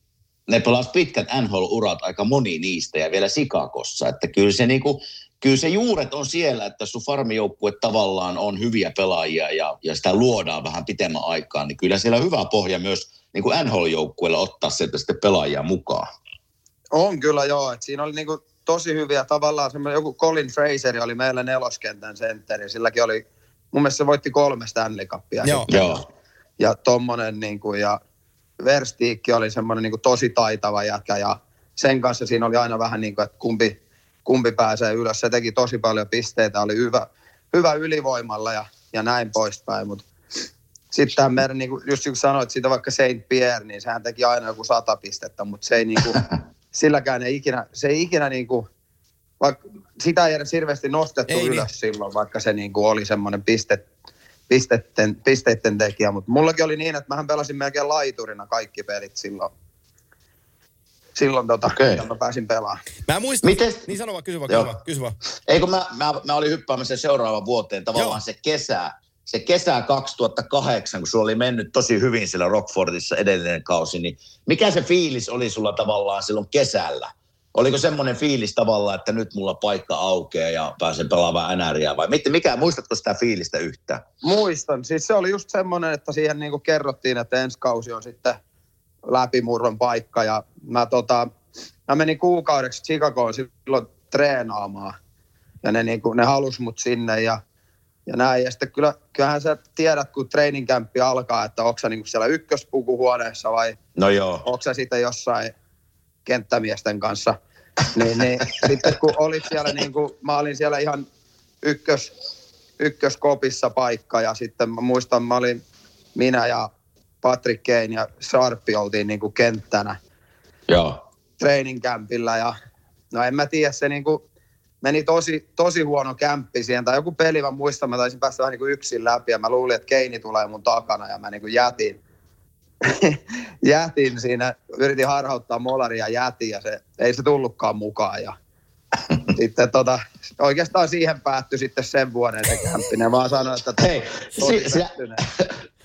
ne pelas pitkät NHL-urat, aika moni niistä ja vielä Sikakossa. Että kyllä se, niin kuin, kyllä se juuret on siellä, että sun farmijoukkue tavallaan on hyviä pelaajia ja, ja sitä luodaan vähän pitemmän aikaa, niin kyllä siellä on hyvä pohja myös niin kuin NHL-joukkueella ottaa sieltä sitten pelaajia mukaan. On kyllä joo, että siinä oli niinku tosi hyviä tavallaan semmoinen, joku Colin Fraser oli meillä neloskentän sentteri, silläkin oli, mun mielestä se voitti kolme Stanley Cupia. Joo. sitten. Joo. Ja tommonen niinku, ja Verstiikki oli semmoinen niinku tosi taitava jätkä ja sen kanssa siinä oli aina vähän niin kuin, että kumpi, kumpi pääsee ylös. Se teki tosi paljon pisteitä, oli hyvä, hyvä ylivoimalla ja, ja näin poispäin, mutta sitten tämä meidän, niin kuin, just kun sanoit siitä vaikka Saint Pierre, niin sehän teki aina joku sata pistettä, mutta se ei niin kuin, silläkään ei ikinä, se ei ikinä niin kuin, vaikka sitä ei edes hirveästi nostettu Ei niin. ylös niin. silloin, vaikka se niin kuin oli semmoinen piste, pistetten, pisteitten tekijä. Mutta mullakin oli niin, että mähän pelasin melkein laiturina kaikki pelit silloin. Silloin tota, okay. mä pääsin pelaamaan. Mä muistan... Miten- Niin sano vaan, kysy vaan, kysy vaan, kysy vaan. Ei kun mä, mä, mä olin hyppäämässä seuraavan vuoteen, tavallaan Joo. se kesä, se kesä 2008, kun sulla oli mennyt tosi hyvin siellä Rockfordissa edellinen kausi, niin mikä se fiilis oli sulla tavallaan silloin kesällä? Oliko semmoinen fiilis tavallaan, että nyt mulla paikka aukeaa ja pääsen pelaamaan NRiä vai mit- mikä, muistatko sitä fiilistä yhtään? Muistan. Siis se oli just semmoinen, että siihen niinku kerrottiin, että ensi kausi on sitten läpimurron paikka. Ja mä, tota, mä menin kuukaudeksi Chicagoon silloin treenaamaan. Ja ne, niinku, ne halus mut sinne ja, ja näin. Ja sitten kyllä, kyllähän sä tiedät, kun training campi alkaa, että onko sä niinku siellä ykköspukuhuoneessa vai No joo. onko sä sitten jossain kenttämiesten kanssa. Niin, niin sitten kun olit siellä, niin kuin, mä olin siellä ihan ykkös, ykköskopissa paikka ja sitten mä muistan, mä olin minä ja Patrick Kane ja Sharpi oltiin niin kuin kenttänä Joo. training campilla ja no en mä tiedä, se niin kuin meni tosi, tosi huono kämppi siihen, tai joku peli, mä muistan, mä taisin päästä vähän niin kuin yksin läpi ja mä luulin, että Keini tulee mun takana ja mä niin kuin jätin, jätin siinä, yritin harhauttaa molaria ja jätin ja se, ei se tullutkaan mukaan ja sitten tota, oikeastaan siihen päättyi sitten sen vuoden se kämppi. Ne vaan sanoi, että Hei, si- sinä.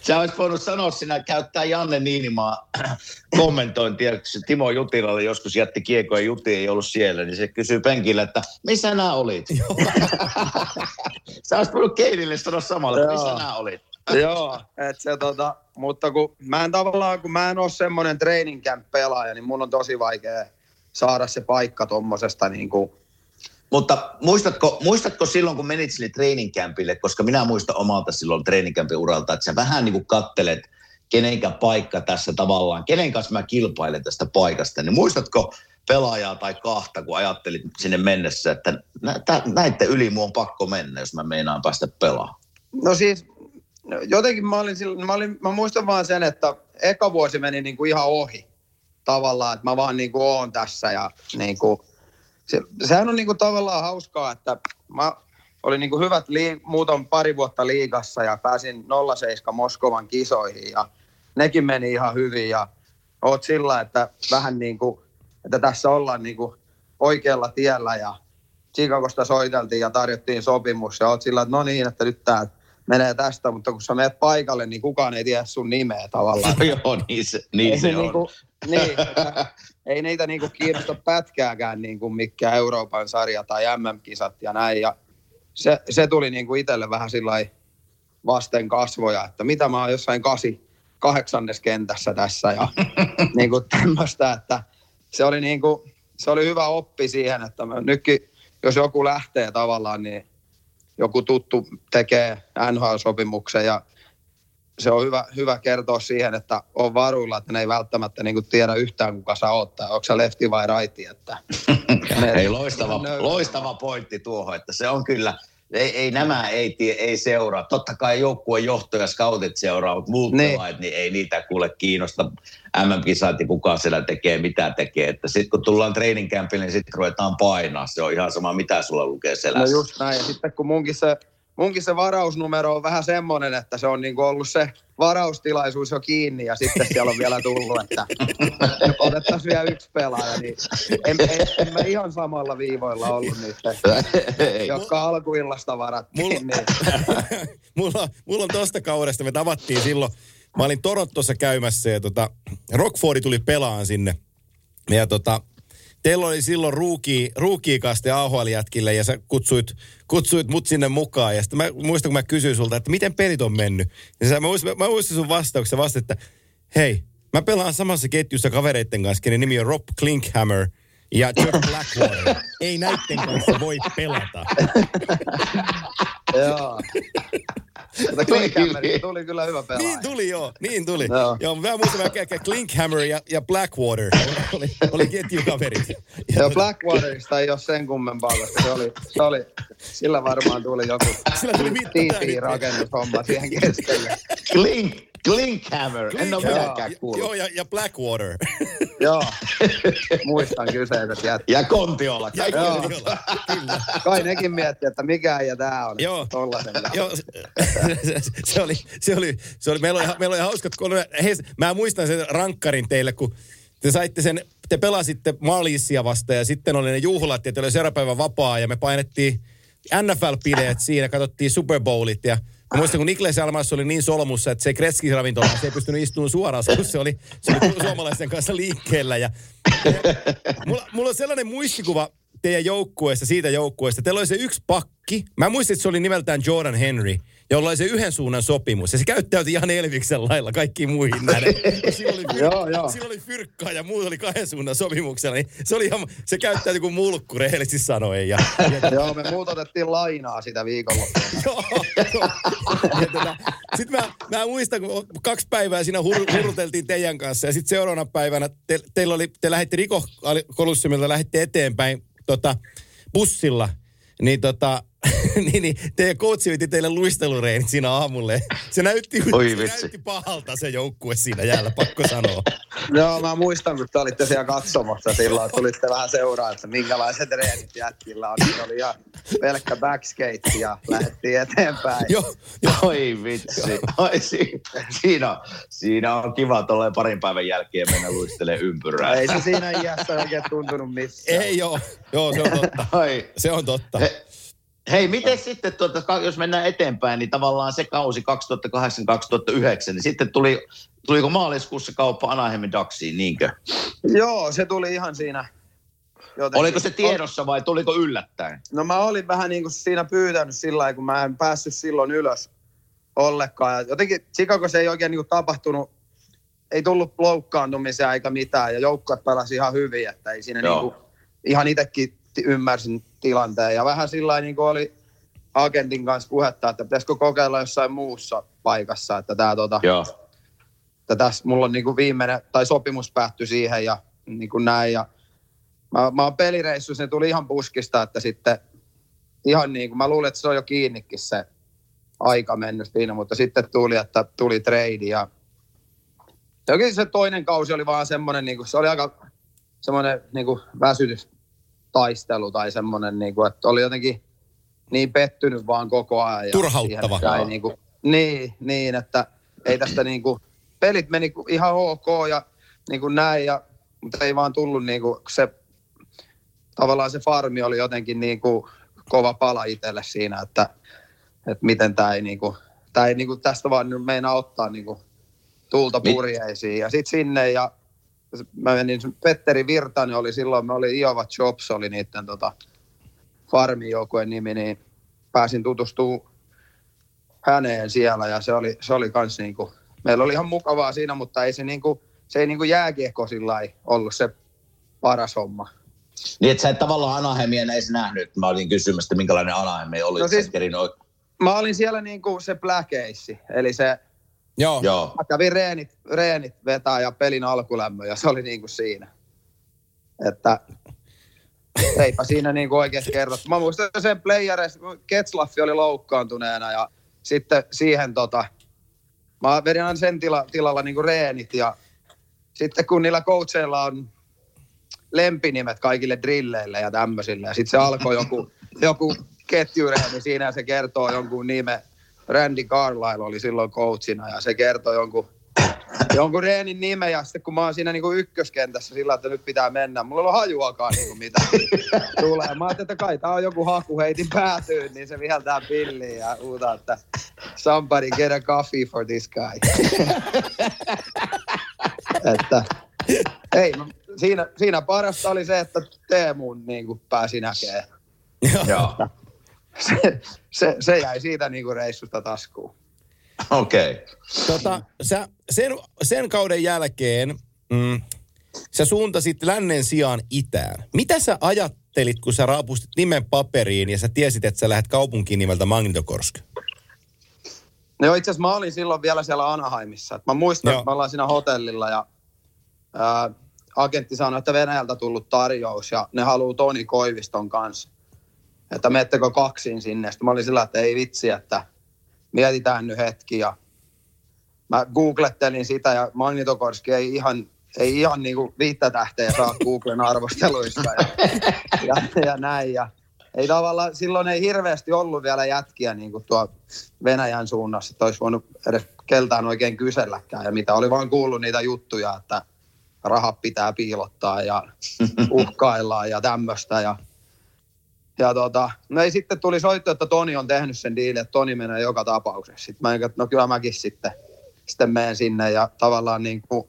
Sä olisit voinut sanoa sinä, käyttää Janne Niinimaa kommentointia, kun se Timo Jutilalle joskus jätti kiekkoja Juti ei ollut siellä, niin se kysyy penkillä, että missä nämä olit? sä olisit voinut Keinille sanoa samalla, että missä nämä olit? Joo, et se tota, mutta kun mä en tavallaan, kun mä en ole semmoinen training camp pelaaja, niin mun on tosi vaikea saada se paikka tommosesta niin kuin, Mutta muistatko, muistatko silloin, kun menit sinne training campille, koska minä muistan omalta silloin training campin uralta, että sä vähän niin kuin kattelet, kenenkä paikka tässä tavallaan, kenen kanssa mä kilpailen tästä paikasta, niin muistatko pelaajaa tai kahta, kun ajattelit sinne mennessä, että nä- tä- näiden yli mun on pakko mennä, jos mä meinaan päästä pelaamaan. No siis no jotenkin mä, olin, silloin- mä, olin, mä muistan vaan sen, että eka vuosi meni niin kuin ihan ohi tavallaan, että mä vaan niin kuin oon tässä ja niin kuin, se, sehän on niin kuin tavallaan hauskaa, että mä olin niin kuin hyvät lii, muuton pari vuotta liigassa ja pääsin 07 Moskovan kisoihin ja nekin meni ihan hyvin ja oot sillä, että vähän niin kuin, että tässä ollaan niin kuin oikealla tiellä ja Chicagosta soiteltiin ja tarjottiin sopimus ja oot sillä, että no niin, että nyt tämä menee tästä, mutta kun sä menet paikalle, niin kukaan ei tiedä sun nimeä tavallaan. Joo, niin se, niin ei, se on. Niinku, niin, että ei niitä niinku kiinnosta pätkääkään niinku mikä Euroopan sarja tai MM-kisat ja näin. Ja se, se tuli niinku itselle vähän sillä vasten kasvoja, että mitä mä oon jossain kasi, kahdeksannes kentässä tässä ja niin kuin tämmöistä, että se oli, niin kuin, se oli hyvä oppi siihen, että mä nytkin, jos joku lähtee tavallaan, niin joku tuttu tekee NHL-sopimuksen ja se on hyvä, hyvä kertoa siihen, että on varuilla, että ne ei välttämättä niin kuin tiedä yhtään, kuka sä oot, tai onko sä lefti vai righti. Että Ei, loistava, loistava pointti tuohon, että se on kyllä, ei, ei nämä ei, tie, ei seuraa. Totta kai joukkueen johto ja scoutit seuraa, mutta muut Niin. niin ei niitä kuule kiinnosta MM-kisat ja kuka siellä tekee, mitä tekee. Että sitten kun tullaan training campille, niin sitten ruvetaan painaa. Se on ihan sama, mitä sulla lukee No selässä. just näin. Ja sitten kun munkin se, munkin se varausnumero on vähän semmoinen, että se on niinku ollut se varaustilaisuus jo kiinni ja sitten siellä on vielä tullut, että otettaisiin vielä yksi pelaaja. Niin en, en, en mä ihan samalla viivoilla ollut niitä, jotka alkuillasta varattiin. Mulla- Niin. mulla, mulla on tosta kaudesta, me tavattiin silloin, mä olin Torontossa käymässä ja tota, Rockfordi tuli pelaan sinne. Ja tota, teillä oli silloin ruuki, ruukiikaste AHL-jätkille ja sä kutsuit, kutsuit mut sinne mukaan. Ja sitten mä muistan, kun mä kysyin sulta, että miten pelit on mennyt. Ja sä, mä, muistin, mä muistin sun vastauksen vasta, että hei, mä pelaan samassa ketjussa kavereitten kanssa, kenen nimi on Rob Klinkhammer ja Jeff Blackwater. Ei näitten kanssa voi pelata. Joo. Mutta Klinkhammerista tuli kyllä hyvä pelaaja. Niin tuli, joo. Niin tuli. Joo. Joo, mä muistan, että Klinkhammer ja, ja Blackwater oli, oli ketjukaverit. Ja Joo, Blackwaterista ei ole sen kummempaa, koska se oli, se oli, sillä varmaan tuli joku Sillä tuli mittaa tiipiin täydet. rakennushomma siihen keskelle. Klink, Klinkhammer. En ole Klinkhammer. vieläkään Joo, kuullut. ja, ja Blackwater. Joo, muistan kyseiset jätkät. Ja Kontiola. Ja. Kontiola. Kyllä. Kai nekin miettii, että mikä ja tää on. Joo. Joo, se, oli, se, oli, se oli, meillä oli, meillä oli hauskat kolme, hei, mä muistan sen rankkarin teille, kun te saitte sen, te pelasitte Malissia vasta ja sitten oli ne juhlat ja teillä oli seuraavapäivä vapaa ja me painettiin NFL-pileet siinä, katsottiin Super Bowlit ja Mä muistan, kun Niklas Almas oli niin solmussa, että se Kretski ravintola, se ei pystynyt istumaan suoraan, kun se oli, se oli suomalaisten kanssa liikkeellä. Ja, ja mulla, mulla on sellainen muistikuva teidän joukkueesta, siitä joukkueesta. Teillä oli se yksi pakki. Mä muistin, että se oli nimeltään Jordan Henry, jolla oli se yhden suunnan sopimus. Ja se käyttäytyi ihan Elviksen lailla kaikkiin muihin nähden. Ja Sillä oli, fyr- sillä oli fyrkkaa ja muut oli kahden suunnan sopimuksella. Niin se, oli ihan, se käyttäytyi kuin mulkku rehellisesti sanoen. Ja, ja Joo, me muut otettiin lainaa sitä viikonloppuna. Joo, tota, Sitten mä, mä muistan, kun kaksi päivää siinä hur, hurteltiin teidän kanssa ja sitten seuraavana päivänä te, teillä oli, te lähditte Riko Kolussumilta lähditte eteenpäin tota, bussilla. Niin tota, niin, niin, teidän coachi veti teille luistelureenit siinä aamulle. Se näytti, Oi se vitsi. näytti pahalta se joukkue siinä jäällä, pakko sanoa. Joo, mä muistan, kun te olitte siellä katsomassa silloin, tulitte vähän seuraa, että minkälaiset treenit jätkillä on. Se oli ihan pelkkä backskate ja lähdettiin eteenpäin. Joo, joo. Oi vitsi. Oi, si- siinä, on, siinä on kiva tolleen parin päivän jälkeen mennä luistelemaan ympyrää. Ei se siinä iässä oikein tuntunut missään. Ei joo, joo se on totta. Oi. Se on totta. He, hei, miten sitten, tuota, jos mennään eteenpäin, niin tavallaan se kausi 2008-2009, niin sitten tuli, tuliko maaliskuussa kauppa Anaheimin Ducksiin, niinkö? Joo, se tuli ihan siinä. Jotenkin. Oliko se tiedossa vai tuliko yllättäen? No mä olin vähän niin kuin siinä pyytänyt sillä lailla, kun mä en päässyt silloin ylös ollenkaan. Ja jotenkin Chicagossa ei oikein niin kuin tapahtunut, ei tullut loukkaantumisia eikä mitään. Ja joukkueet pelasi ihan hyvin, että ei siinä Joo. niin kuin, ihan itsekin ymmärsin tilanteen. Ja vähän sillä niin kuin oli agentin kanssa puhetta, että pitäisikö kokeilla jossain muussa paikassa, että tämä tota, Joo. että tässä mulla on niin kuin viimeinen, tai sopimus päättyi siihen ja niin kuin näin. Ja mä, mä oon pelireissussa, ne tuli ihan puskista, että sitten ihan niin kuin, mä luulin, että se on jo kiinnikin se aika mennyt siinä, mutta sitten tuli, että tuli trade ja Jokin se toinen kausi oli vaan semmoinen, niin kuin, se oli aika semmoinen niin kuin väsytystaistelu tai semmoinen, niin kuin, että oli jotenkin niin pettynyt vaan koko ajan. ja Turhauttava. siihen, ei, niin, kuin, niin, niin, että ei tästä niin kuin, pelit meni ihan ok ja niin kuin näin, ja, mutta ei vaan tullut niin kuin, se, tavallaan se farmi oli jotenkin niin kuin kova pala itselle siinä, että, että miten tämä ei, niin kuin, tää ei niin kuin, tästä vaan nyt meinaa ottaa niin kuin, tulta purjeisiin. Ja sitten sinne ja mä menin, Petteri Virtanen oli silloin, me oli Iova Jobs oli niiden tota, farmin joukkueen nimi, niin pääsin tutustumaan häneen siellä ja se oli, se oli kans niinku, meillä oli ihan mukavaa siinä, mutta ei se niinku, se ei niinku jääkiekko sillä ollut se paras homma. Niin, että sä et tavallaan Anaheimia edes nähnyt. Mä olin kysymässä, että minkälainen Anaheim oli. No siis- oi... Mä olin siellä niinku se Black Ace, eli se, Joo. Joo. mä kävin reenit, reenit vetää ja pelin alkulämmö ja se oli niinku siinä. Että eipä siinä niinku oikeasti kerrottu. Mä muistan sen playereissa, kun Ketslaffi oli loukkaantuneena ja sitten siihen tota, mä vedin aina sen tila, tilalla niinku reenit ja sitten kun niillä coacheilla on lempinimet kaikille drilleille ja tämmöisille ja sitten se alkoi joku, joku ketjureeni niin siinä ja se kertoo jonkun nime. Randy Carlyle oli silloin coachina ja se kertoi jonkun, jonkun reenin nimen ja sitten kun mä oon siinä niinku ykköskentässä sillä, että nyt pitää mennä, mulla ei ole hajuakaan niinku mitä tulee. Mä ajattelin, että kai tää on joku haku, heitin päätyyn, niin se viheltää pilliin ja huutaa, että somebody get a coffee for this guy. että ei, siinä, siinä parasta oli se, että Teemun niin kuin pääsi näkemään. Joo. Se, se, se jäi siitä niin kuin reissusta taskuun. Okei. Okay. Tota, sä sen, sen kauden jälkeen mm, sä suuntasit lännen sijaan itään. Mitä sä ajattelit, kun sä raapustit nimen paperiin ja sä tiesit, että sä lähdet kaupunkiin nimeltä Magnitokorsk? No itse asiassa mä olin silloin vielä siellä Anaheimissa. Mä muistan, Joo. että me ollaan siinä hotellilla ja ää, agentti sanoi, että Venäjältä tullut tarjous ja ne haluaa Toni Koiviston kanssa. Että meettekö kaksin sinne. Sitten mä olin sillä, että ei vitsi, että mietitään nyt hetki. Ja mä googlettelin sitä ja Magnitokorski ei ihan, ei ihan niinku viittä tähteä saa Googlen arvosteluista ja, ja, ja näin. Ja ei tavallaan, silloin ei hirveästi ollut vielä jätkiä niin kuin tuo Venäjän suunnassa, että olisi voinut edes keltään oikein kyselläkään. Ja mitä oli vaan kuullut niitä juttuja, että rahat pitää piilottaa ja uhkaillaan ja tämmöistä. Ja, ja tota, no ei sitten tuli soitto, että Toni on tehnyt sen diilin, että Toni menee joka tapauksessa. Sitten mä, että no kyllä mäkin sitten, sitten menen sinne ja tavallaan niin kuin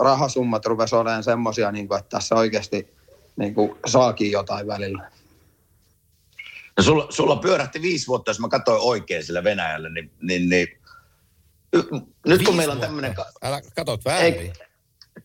rahasummat rupesi olemaan semmoisia, niin kuin, että tässä oikeasti niin kuin saakin jotain välillä. No sulla, sulla pyörähti viisi vuotta, jos mä katsoin oikein sillä Venäjällä, niin, niin, niin y- nyt kun Viisi meillä on tämmöinen... Älä katot väärin. Ei,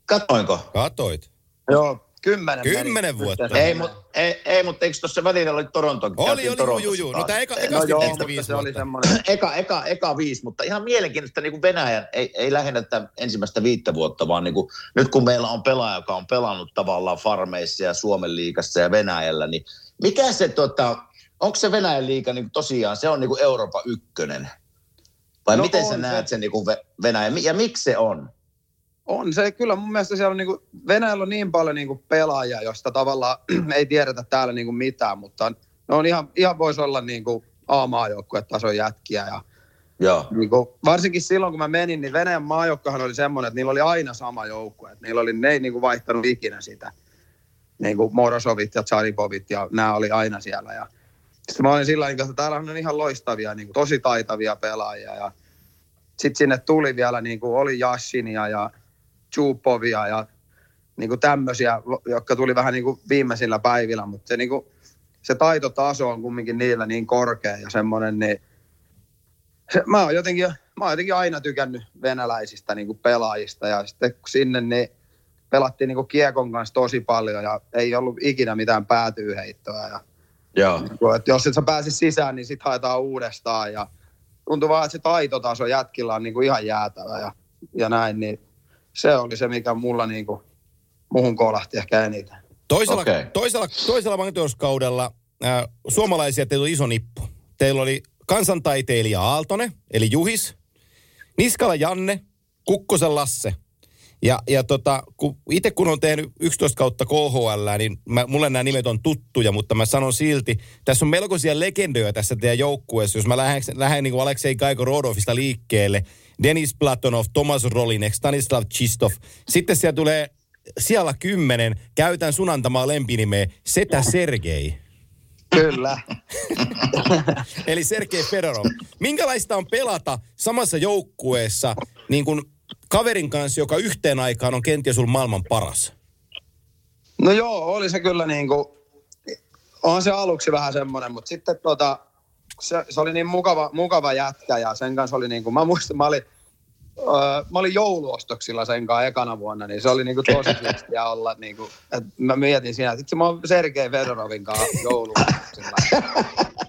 katoinko? Katoit. Joo, kymmenen. Kymmenen vuotta. Ei, mutta ei, ei, mutta eikö tuossa välillä oli Toronto? Oli, oli, Torontossa juu, juu. No tää eka, eka No joo, mutta viisi se oli semmoinen. eka, eka, eka viisi, mutta ihan mielenkiintoista niin kuin Venäjän, ei, ei lähinnä tätä ensimmäistä viittä vuotta, vaan niin kuin, nyt kun meillä on pelaaja, joka on pelannut tavallaan farmeissa ja Suomen liigassa ja Venäjällä, niin mikä se, tota, onko se Venäjän liiga niin tosiaan, se on niin kuin Euroopan ykkönen? Vai No miten sä on näet se. sen niin kuin Venäjän, ja miksi se on? On se kyllä mun mielestä siellä on niinku, Venäjällä on niin paljon niinku pelaajia, josta tavallaan ei tiedetä täällä niinku mitään, mutta ne on ihan, ihan voisi olla niinku A-maajoukkuetason jätkiä. Ja Joo, niinku, varsinkin silloin, kun mä menin, niin Venäjän maajoukkahan oli semmoinen, että niillä oli aina sama joukkue. Että niillä oli, ne ei niinku vaihtanut ikinä sitä. Niinku Morosovit ja Tsaripovit ja nämä oli aina siellä. Ja sitten mä olin sillä tavalla, että täällä on ihan loistavia, niinku, tosi taitavia pelaajia. Ja sitten sinne tuli vielä, niinku, oli Jashinia ja Chupovia ja niinku tämmöisiä, jotka tuli vähän niinku viimeisillä päivillä, mutta se, niinku, se taitotaso on kumminkin niillä niin korkea ja semmoinen, niin se, mä, oon jotenkin, mä oon jotenkin aina tykännyt venäläisistä niinku pelaajista ja sitten sinne niin pelattiin niinku kiekon kanssa tosi paljon ja ei ollut ikinä mitään päätyyheittoa ja joo. Niinku, että jos et sä pääse sisään, niin sit haetaan uudestaan ja tuntuu vaan, että se taitotaso jätkillä on niinku ihan jäätävä ja, ja näin, niin se oli se, mikä mulla niinku, muhun kolahti ehkä eniten. Toisella, Okei. toisella, toisella magnetoskaudella äh, suomalaisia teillä oli iso nippu. Teillä oli kansantaiteilija Aaltonen, eli Juhis, Niskala Janne, Kukkosen Lasse. Ja, ja tota, kun itse kun on tehnyt 11 kautta KHL, niin mä, mulle nämä nimet on tuttuja, mutta mä sanon silti, tässä on melkoisia legendoja tässä teidän joukkueessa. Jos mä lähden, lähden niin kuin Aleksei Kaiko Rodovista liikkeelle, Denis Platonov, Tomas Rolinek, Stanislav Chistov. Sitten siellä tulee siellä kymmenen, käytän sun antamaa lempinimeä, Setä Sergei. Kyllä. Eli Sergei Fedorov. Minkälaista on pelata samassa joukkueessa niin kuin kaverin kanssa, joka yhteen aikaan on kenties ollut maailman paras? No joo, oli se kyllä niin kuin, on se aluksi vähän semmoinen, mutta sitten tota, se, se, oli niin mukava, mukava jätkä ja sen kanssa oli niin kuin, mä muistan, mä olin, öö, mä olin jouluostoksilla sen kanssa ekana vuonna, niin se oli niin kuin tosi siistiä olla, niin kuin, että mä mietin siinä, että mä oon Sergei Fedorovin kanssa jouluostoksilla.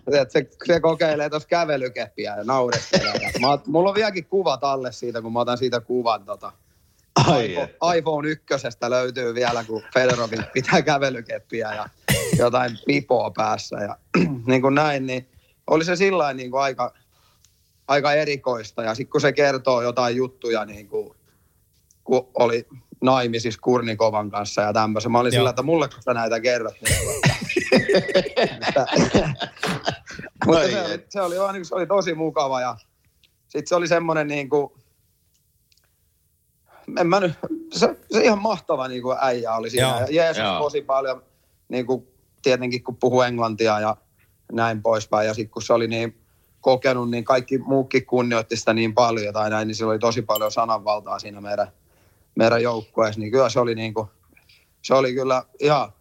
että se, se kokeilee tuossa kävelykeppiä ja naureskelee. Ja mä, mulla on vieläkin kuvat alle siitä, kun mä otan siitä kuvan tota, Ai, iPhone, iPhone ykkösestä löytyy vielä, kun Federovin pitää kävelykeppiä ja jotain pipoa päässä ja niin kuin näin, niin oli se sillä niin kuin aika, aika erikoista. Ja sitten kun se kertoo jotain juttuja, niin kuin, kun oli naimisissa Kurnikovan kanssa ja tämmöisen. Mä olin Joo. sillä, että mulle kun sä näitä kerrot. Niin, mutta se oli, se, oli, vaan niin kuin- se oli tosi mukava ja sitten se oli semmoinen niin kuin, en mä nyt, se, se ihan mahtava niin kuin äijä oli siinä. Joo. Ja Jeesus Joo. tosi paljon, niin kuin, tietenkin kun puhuu englantia ja näin poispäin. Ja sitten kun se oli niin kokenut, niin kaikki muukin kunnioitti sitä niin paljon tai näin, niin sillä oli tosi paljon sananvaltaa siinä meidän, meidän joukkueessa. Niin kyllä se oli, niin kuin, se oli kyllä ihan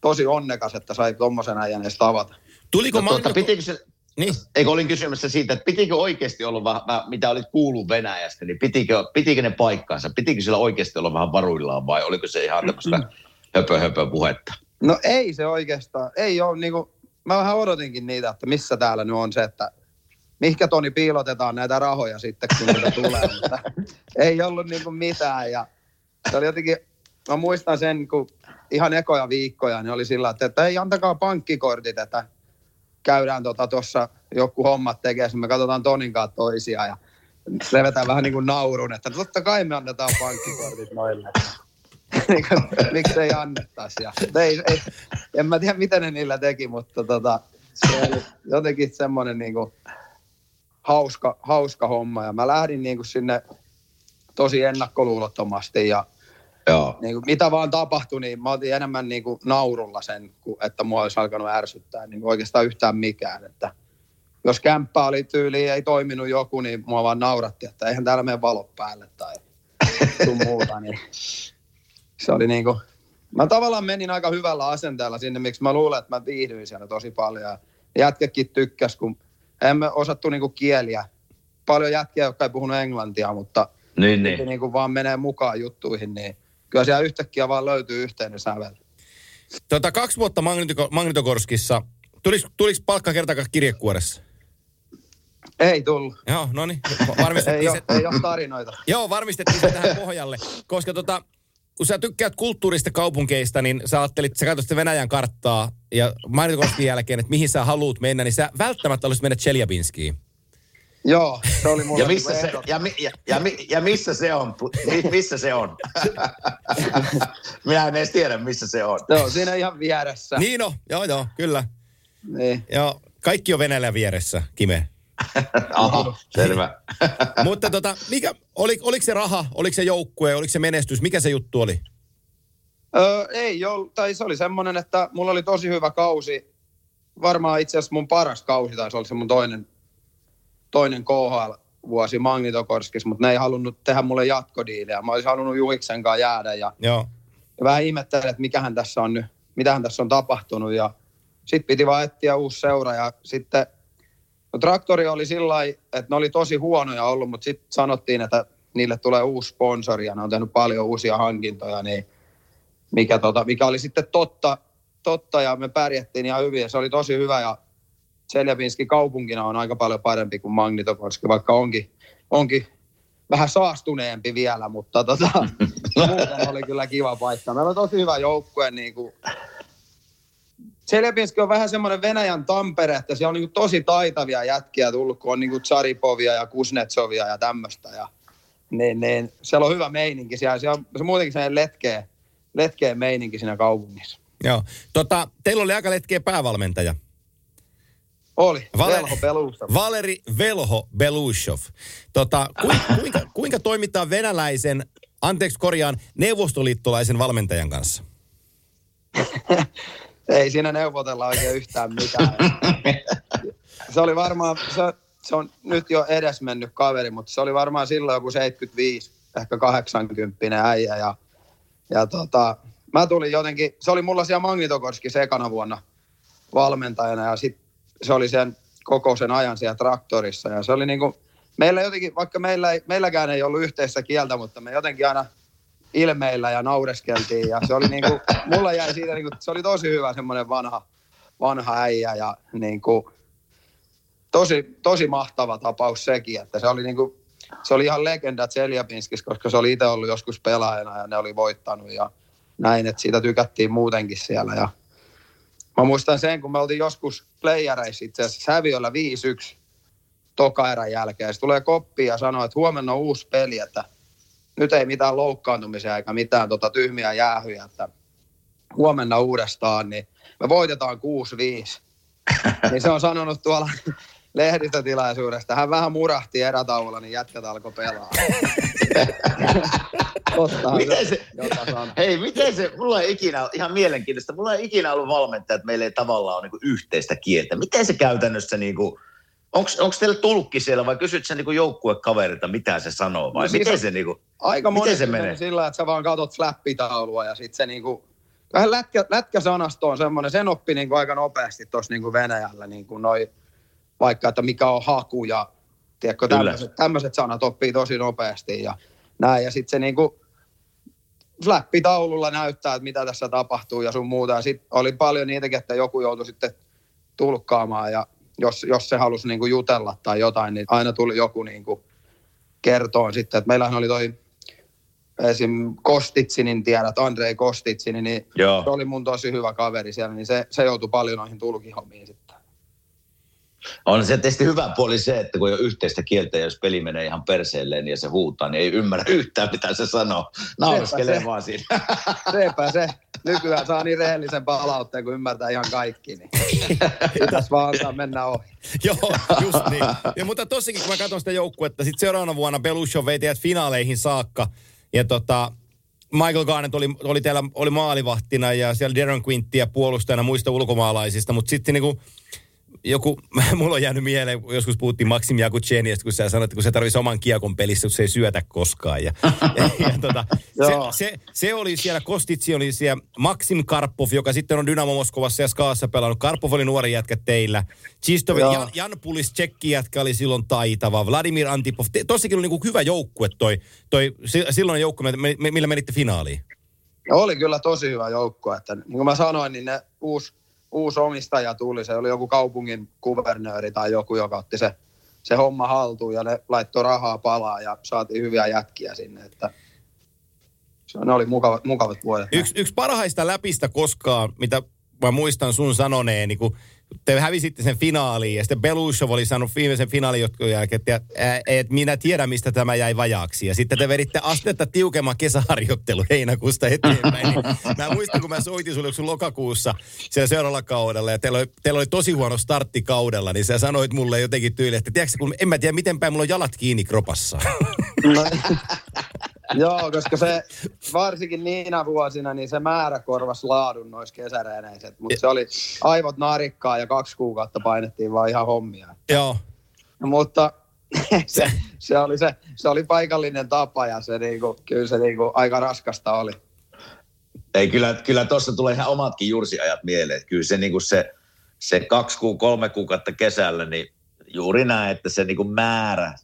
tosi onnekas, että sai tuommoisen äijän edes tavata. Tuliko No, tuota, pitikö se, Niin. eikö olin kysymässä siitä, että pitikö oikeasti olla vähän, vähän mitä olit kuullut Venäjästä, niin pitikö, pitikö ne paikkaansa? Pitikö sillä oikeasti olla vähän varuillaan vai oliko se ihan tämmöistä höpö höpö puhetta? No ei se oikeastaan, ei ole niin kuin, mä vähän odotinkin niitä, että missä täällä nyt on se, että mihinkä Toni piilotetaan näitä rahoja sitten, kun niitä tulee, mutta ei ollut niin kuin mitään ja se oli jotenkin, mä muistan sen, kun ihan ekoja viikkoja, niin oli sillä, että, että ei antakaa pankkikortit, että käydään tuossa tota, joku hommat tekee, me katsotaan Tonin kanssa toisiaan ja levetään vähän niin kuin naurun, että totta kai me annetaan pankkikortit noille. niin kuin, miksi ei annettaisi. Ja, ei, ei, en mä tiedä, mitä ne niillä teki, mutta tota, se oli jotenkin semmoinen niin kuin hauska, hauska homma. Ja mä lähdin niin kuin sinne tosi ennakkoluulottomasti ja Joo. niin kuin, mitä vaan tapahtui, niin mä otin enemmän niin kuin naurulla sen, kuin että mua olisi alkanut ärsyttää niin kuin oikeastaan yhtään mikään. Että jos kämppä oli tyyli ei toiminut joku, niin mua vaan nauratti, että eihän täällä mene valot päälle tai muuta. Niin se oli niin kuin, mä tavallaan menin aika hyvällä asenteella sinne, miksi mä luulen, että mä viihdyin siellä tosi paljon. Ja jätkäkin tykkäs, kun emme osattu niin kuin kieliä. Paljon jätkiä, jotka ei puhunut englantia, mutta Niin, niin. niin. kuin vaan menee mukaan juttuihin, niin kyllä siellä yhtäkkiä vaan löytyy yhteinen sävel. Tota, kaksi vuotta Magnito- Magnitogorskissa. Tuliko, tuliko palkka kertakaan kirjekuoressa? Ei tullut. Joo, no niin. Ei Varmistettiin ole, se. ei ole tarinoita. Joo, varmistettiin se tähän pohjalle. Koska tota, kun sä tykkäät kulttuurista kaupunkeista, niin sä ajattelit, sä katsoit Venäjän karttaa ja Magnitogorskin jälkeen, että mihin sä haluut mennä, niin sä välttämättä olisit mennä Chelyabinskiin. Joo, se oli mulla Ja missä, niinku se, ja, mi- ja, ja, mi- ja missä se on? Mi- missä se on? Minä en edes tiedä, missä se on. Se on siinä ihan vieressä. Niin no, joo joo, kyllä. Niin. Joo, kaikki on Venäjällä vieressä, Kime. Aha, selvä. Mutta tota, mikä, oli, oliko se raha, oliko se joukkue, oliko se menestys, mikä se juttu oli? Öö, ei ole, tai se oli semmoinen, että mulla oli tosi hyvä kausi. Varmaan itse asiassa mun paras kausi taisi olla se mun toinen, toinen KHL-vuosi Magnitokorskissa, mutta ne ei halunnut tehdä mulle jatkodiiliä. Mä olisin halunnut Juhiksen kanssa jäädä ja Joo. ja vähän ihmettelin, että mikähän tässä on nyt, mitähän tässä on tapahtunut ja sitten piti vaan etsiä uusi seura ja sitten no, traktori oli sillä että ne oli tosi huonoja ollut, mutta sitten sanottiin, että niille tulee uusi sponsori ja ne on tehnyt paljon uusia hankintoja, niin mikä, tota, mikä oli sitten totta, totta ja me pärjättiin ihan hyvin ja se oli tosi hyvä ja Tseljabinski kaupunkina on aika paljon parempi kuin Magnitokorski, vaikka onkin, onkin vähän saastuneempi vielä, mutta tota, muuten oli kyllä kiva paikka. Meillä on tosi hyvä joukkue. Niin kuin. Tseljabinski on vähän semmoinen Venäjän Tampere, että siellä on niin tosi taitavia jätkiä tullut, kun on niin Tsaripovia ja Kuznetsovia ja tämmöistä. Ja, niin, niin, siellä on hyvä meininki siellä. siellä on se muutenkin sellainen letkeä, letkeä meininki siinä kaupungissa. Joo. Tota, teillä oli aika letkeä päävalmentaja. Oli. Vale- Velho Pelusta. Valeri Velho Belushov. Tota, kuinka, kuinka, kuinka toimitaan venäläisen, anteeksi korjaan, neuvostoliittolaisen valmentajan kanssa? Ei siinä neuvotella oikein yhtään mitään. se oli varmaan, se, se on nyt jo edesmennyt kaveri, mutta se oli varmaan silloin joku 75, ehkä 80 äijä. Ja, ja tota, mä tulin jotenkin, se oli mulla siellä Magnitokorski sekana vuonna valmentajana ja sitten se oli sen koko sen ajan siellä traktorissa. Ja se oli niin kuin, meillä jotenkin, vaikka meillä ei, meilläkään ei ollut yhteistä kieltä, mutta me jotenkin aina ilmeillä ja naureskeltiin. Ja se oli niin kuin, mulla jäi siitä, niin kuin, se oli tosi hyvä semmoinen vanha, vanha äijä ja niin kuin, tosi, tosi mahtava tapaus sekin, että se oli niin kuin, se oli ihan legenda Tseljapinskis, koska se oli itse ollut joskus pelaajana ja ne oli voittanut ja näin, että siitä tykättiin muutenkin siellä. Ja mä muistan sen, kun me oltiin joskus playereissa itse asiassa häviöllä 5-1 toka jälkeen. Se tulee koppi ja sanoo, että huomenna on uusi peli, että nyt ei mitään loukkaantumisia eikä mitään tota tyhmiä jäähyjä, että huomenna uudestaan, niin me voitetaan 6-5. niin se on sanonut tuolla lehdistötilaisuudesta. Hän vähän murahti erätauolla, niin jätkät alkoi pelaa. Totta, miten se, hei, miten se, mulla ei ikinä, ihan mielenkiintoista, mulla ei ikinä ollut valmentaja, että meillä ei tavallaan ole niin yhteistä kieltä. Miten se käytännössä niin kuin, Onko teillä tulkki siellä vai kysyt sen niin joukkuekaverilta, mitä se sanoo vai no siis miten se niin kuin, Aika miten se menee? sillä, että sä vaan katot flappitaulua ja sitten se niin kuin, vähän lätkä, lätkäsanasto on semmoinen, sen oppi niin kuin aika nopeasti tuossa niin Venäjällä, niin kuin noi, vaikka että mikä on haku ja tiedätkö, tämmöiset, sanat oppii tosi nopeasti ja näin. Ja sitten se niin kuin, flappitaululla näyttää, että mitä tässä tapahtuu ja sun muuta. Ja sitten oli paljon niitäkin, että joku joutui sitten tulkkaamaan ja jos, jos se halusi niin kuin jutella tai jotain, niin aina tuli joku niin kuin kertoon sitten, että meillähän oli toi esim. Kostitsinin tiedät, Andrei Kostitsini, niin Joo. se oli mun tosi hyvä kaveri siellä, niin se, se joutui paljon noihin tulkihommiin sitten. On se tietysti hyvä puoli se, että kun ei ole yhteistä kieltä ja jos peli menee ihan perseelleen ja se huutaa, niin ei ymmärrä yhtään mitä se sanoo. Naureskelee vaan siinä. Sepä se. Nykyään saa niin rehellisen palautteen, kun ymmärtää ihan kaikki. Niin. Pitäisi vaan antaa mennä ohi. Joo, just niin. Ja, mutta tossakin, kun mä katson sitä joukkuetta, sitten seuraavana vuonna Belushov vei teidät finaaleihin saakka. Ja tota, Michael Garnett oli, oli teillä oli maalivahtina ja siellä Darren Quinttiä puolustajana muista ulkomaalaisista, mutta sitten niinku, joku, mulla on jäänyt mieleen, joskus puhuttiin Maxim Jakutseniasta, kun sä sanoit, että kun se tarvitsisi oman kiekon pelissä, kun se ei syötä koskaan. Ja, ja, ja tota, se, se, se, oli siellä, Kostitsi oli siellä, Maxim Karpov, joka sitten on Dynamo Moskovassa ja Skaassa pelannut. Karpov oli nuori jätkä teillä. Chistov, Jan, Jan Pulis, tsekki jätkä oli silloin taitava. Vladimir Antipov, te, tossakin oli niin hyvä joukkue toi, toi silloin joukkue, millä menitte finaaliin. Oli kyllä tosi hyvä joukkue. Että, niin kuin mä sanoin, niin ne uusi uusi omistaja tuli, se oli joku kaupungin kuvernööri tai joku, joka otti se, se homma haltuun ja ne laittoi rahaa palaa ja saatiin hyviä jätkiä sinne, että ne oli mukavat, mukavat vuodet. Yksi, yksi parhaista läpistä koskaan, mitä mä muistan sun sanoneen, niin kun te hävisitte sen finaaliin ja sitten Belushov oli saanut viimeisen finaalin jotkut jälkeen, että et minä tiedän, mistä tämä jäi vajaaksi. Ja sitten te veditte astetta tiukemman kesäharjoittelu heinäkuusta eteenpäin. Niin mä muistan, kun mä soitin sulle sun lokakuussa siellä seuraavalla kaudella ja teillä oli, teillä oli tosi huono startti kaudella, niin sä sanoit mulle jotenkin tyyli, että tiedätkö, kun en mä tiedä, miten päin mulla on jalat kiinni kropassa. No, Joo, koska se varsinkin niinä vuosina, niin se määrä korvasi laadun noissa kesäreeneiset. Mutta se oli aivot narikkaa ja kaksi kuukautta painettiin vaan ihan hommia. Joo. Mutta se, se, oli se, se oli paikallinen tapa ja se niinku, kyllä se niinku aika raskasta oli. Ei, kyllä, kyllä tuossa tulee ihan omatkin jursiajat mieleen. Kyllä se, niinku se, se kaksi kuu, kolme kuukautta kesällä, niin juuri näin, että se niinku määrä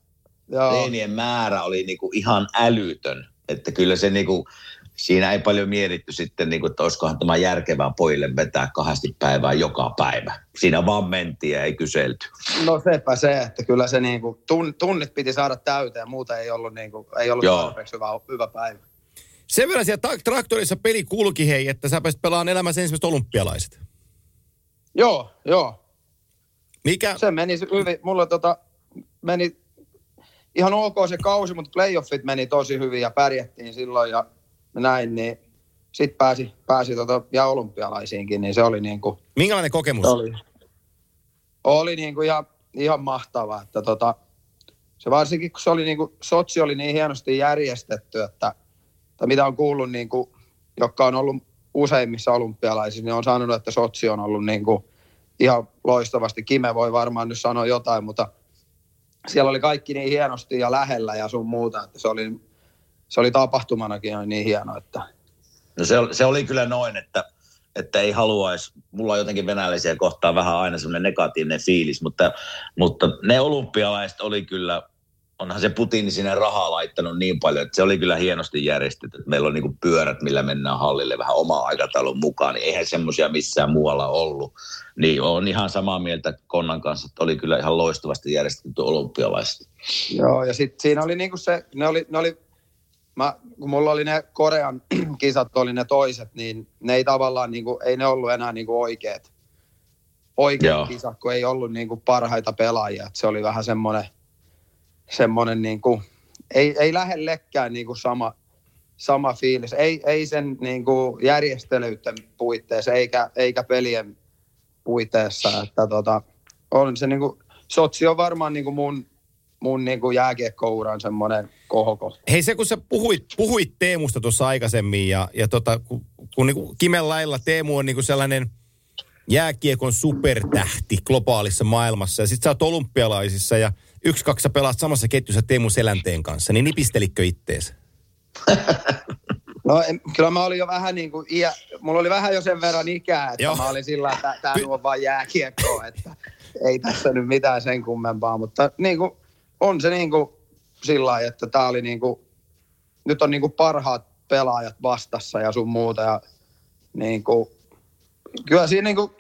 Teinien määrä oli niinku ihan älytön. Että kyllä se niinku, siinä ei paljon mietitty sitten, niinku, että olisikohan tämä järkevää pojille vetää kahdesti päivää joka päivä. Siinä vaan mentiin ja ei kyselty. No sepä se, että kyllä se niinku, tunnit piti saada täyteen, muuta ei ollut, niinku, ei ollut tarpeeksi hyvä, hyvä päivä. Sen verran siellä traktorissa peli kulki hei, että sä pääsit pelaamaan elämässä ensimmäiset olympialaiset. Joo, joo. Mikä? Se meni hyvin. Mulla tota, meni ihan ok se kausi, mutta playoffit meni tosi hyvin ja pärjättiin silloin ja näin, niin sitten pääsi, pääsi tota, ja olympialaisiinkin, niin se oli niin kuin... Minkälainen kokemus? Oli, oli niin kuin ihan, ihan mahtava, että tota, se varsinkin kun se oli niin kuin, Sotsi oli niin hienosti järjestetty, että, että mitä on kuullut, niin kuin, jotka on ollut useimmissa olympialaisissa, niin on sanonut, että Sotsi on ollut niin kuin, ihan loistavasti. Kime voi varmaan nyt sanoa jotain, mutta – siellä oli kaikki niin hienosti ja lähellä ja sun muuta, että se oli, se oli tapahtumanakin niin hieno, että... No se, se oli kyllä noin, että että ei haluaisi, mulla on jotenkin venäläisiä kohtaan vähän aina semmoinen negatiivinen fiilis, mutta, mutta ne olympialaiset oli kyllä, onhan se Putin sinne rahaa laittanut niin paljon, että se oli kyllä hienosti järjestetty, että meillä on niin pyörät, millä mennään hallille vähän omaa aikataulun mukaan, niin eihän semmoisia missään muualla ollut. Niin on ihan samaa mieltä Konnan kanssa, että oli kyllä ihan loistavasti järjestetty olympialaiset. Joo, ja sitten siinä oli niinku se, ne oli, ne oli mä, kun mulla oli ne Korean kisat, oli ne toiset, niin ne ei tavallaan, niinku, ei ne ollut enää niinku oikeat, oikeat Joo. kisat, kun ei ollut niinku parhaita pelaajia. Et se oli vähän semmoinen, semmoinen niinku, ei, ei lähellekään niinku sama, sama fiilis. Ei, ei sen niinku järjestelyiden puitteissa eikä, eikä pelien puitteissa. Että tota, on se niinku, Sotsi on varmaan niinku mun, mun niinku jääkiekkouran semmoinen kohokohta. Hei se, kun sä puhuit, puhuit Teemusta tuossa aikaisemmin ja, ja tota, kun, kun niin Kimen lailla Teemu on niin kuin sellainen jääkiekon supertähti globaalissa maailmassa ja sit sä oot olympialaisissa ja yksi, kaksi pelaat samassa ketjussa Teemu Selänteen kanssa, niin nipistelikö ittees? No en, kyllä mä olin jo vähän niin kuin, iä, mulla oli vähän jo sen verran ikää, että Joo. Mä olin sillä, että tämä on vaan jääkiekkoa, että ei tässä nyt mitään sen kummempaa, mutta niin kuin, on se niin kuin sillä lailla, että tämä oli niin kuin, nyt on niin kuin parhaat pelaajat vastassa ja sun muuta ja niin kuin, kyllä siinä niin kuin,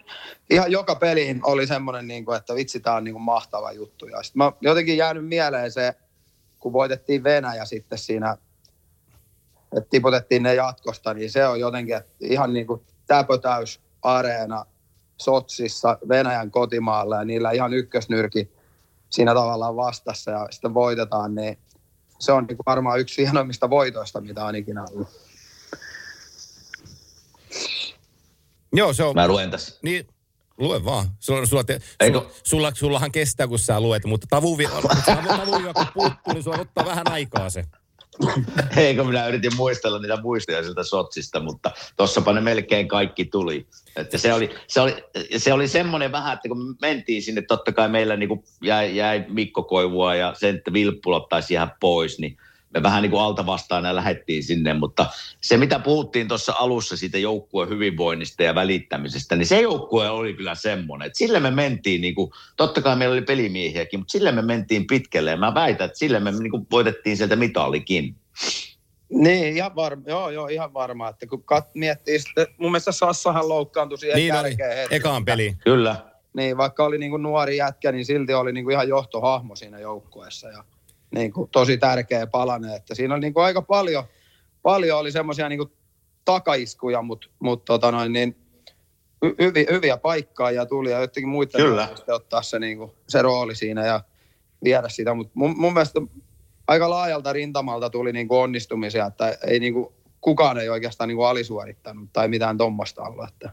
ihan joka peliin oli semmoinen, niin kuin, että vitsi, tämä on niin kuin mahtava juttu. Ja sit mä jotenkin jäänyt mieleen se, kun voitettiin Venäjä sitten siinä että tiputettiin ne jatkosta, niin se on jotenkin että ihan niin kuin täpötäys areena Sotsissa Venäjän kotimaalla ja niillä ihan ykkösnyrki siinä tavallaan vastassa ja sitten voitetaan, niin se on niin kuin varmaan yksi hienoimmista voitoista, mitä on ikinä ollut. Joo, se on... Mä luen tässä. Niin, lue vaan. Sulla, sulla, te, Eikö- sulla, sulla, sullahan kestää, kun sä luet, mutta tavuvi, tavu, tavuvi kun puuttuu, niin sulla ottaa vähän aikaa se. Eikö minä yritin muistella niitä muistoja siltä Sotsista, mutta tossapa ne melkein kaikki tuli. Että se, oli, se, oli, se oli semmoinen vähän, että kun me mentiin sinne, totta kai meillä niin jäi, jäi Mikko Koivua ja sen, että taisi jäädä pois, niin me vähän niin kuin alta vastaan ja lähdettiin sinne, mutta se mitä puhuttiin tuossa alussa siitä joukkueen hyvinvoinnista ja välittämisestä, niin se joukkue oli kyllä semmoinen, että sille me mentiin, niin kuin, totta kai meillä oli pelimiehiäkin, mutta sille me mentiin pitkälle ja mä väitän, että sille me niin kuin voitettiin sieltä mitalikin. Niin, ihan varma, joo, joo, ihan varma, että kun kat, miettii sitten, mun mielestä Sassahan loukkaantui siihen Niin ekaan peli. Kyllä. Niin, vaikka oli niin kuin nuori jätkä, niin silti oli niin kuin ihan johtohahmo siinä joukkueessa ja niin kuin tosi tärkeä palane. Että siinä oli niin kuin aika paljon, paljon oli semmoisia niin takaiskuja, mutta mut tota noin, niin hy, hyviä, hyviä paikkaa ja tuli ja jotenkin muiden Kyllä. ottaa se, niin kuin, se rooli siinä ja viedä sitä. Mutta mun, mun mielestä aika laajalta rintamalta tuli niin kuin onnistumisia, että ei niin kuin, kukaan ei oikeastaan niin kuin alisuorittanut tai mitään tuommoista ollut. Että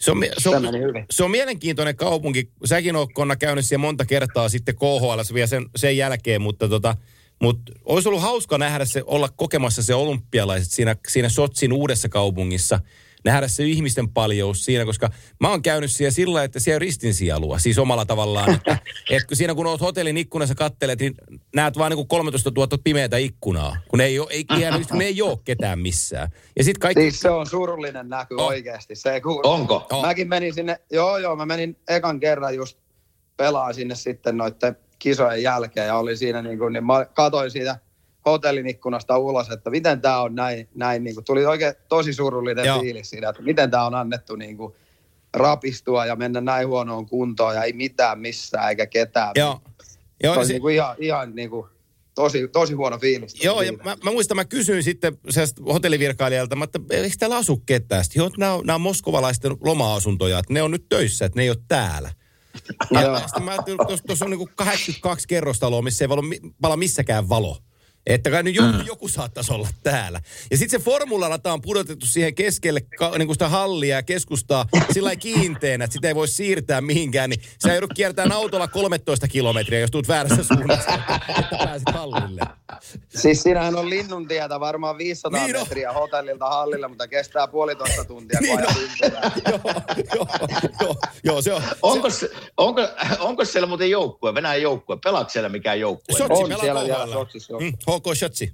Se on, se, on, se on mielenkiintoinen kaupunki. Säkin oot Konna käynyt siellä monta kertaa sitten KHL vielä sen, sen jälkeen, mutta tota, mutta olisi ollut hauska nähdä se, olla kokemassa se olympialaiset siinä, siinä Sotsin uudessa kaupungissa. Nähdä se ihmisten paljous siinä, koska mä oon käynyt siellä sillä että siellä on ristinsielua, siis omalla tavallaan. Että, että kun siinä kun oot hotellin ikkunassa kattelet, niin näet vaan niin 13 000 pimeätä ikkunaa, kun ei, ole, ei, ihan, kun ei ole ketään missään. Ja sitten kaikki... Siis se on surullinen näky On. oikeasti. Se, kun Onko? On. Mäkin menin sinne, joo joo, mä menin ekan kerran just pelaan sinne sitten noiden kisojen jälkeen ja olin siinä niin kuin, niin mä katoin siitä hotellin ikkunasta ulos, että miten tämä on näin, näin niin kuin, tuli oikein tosi surullinen Joo. fiilis siinä, että miten tämä on annettu niin kuin, rapistua ja mennä näin huonoon kuntoon ja ei mitään missään eikä ketään. Joo, joo, se se- niin kuin ihan, ihan niin kuin, tosi, tosi huono fiilis. Joo, ja siitä. mä, mä muistan, mä kysyin sitten hotellivirkailijalta, että eikö täällä asu ketään? Sitten, joo, että nämä on, nämä on moskovalaisten loma-asuntoja, että ne on nyt töissä, että ne ei ole täällä. Ja sitten mä ajattelin, että tuossa on niinku 82 kerrostaloa, missä ei valo, pala missäkään valo. Että kai nyt joku, mm. joku saattaisi olla täällä. Ja sitten se formularata on pudotettu siihen keskelle ka, niin kuin sitä hallia ja keskustaa sillä kiinteänä, että sitä ei voi siirtää mihinkään. Niin sä joudut kiertämään autolla 13 kilometriä, jos tuut väärässä suunnassa, että pääset hallille. Siis siinähän on linnuntietä varmaan 500 Niin on. metriä hotellilta hallille, mutta kestää puolitoista tuntia, Niin on. joo, joo, joo, joo, se on. Onko, se, onko, onko siellä muuten joukkue, Venäjän joukkue? Pelaako siellä mikään joukkue? Sotsi On pelaa siellä vielä Sotsissa, joo. Mm, HK Shotsi.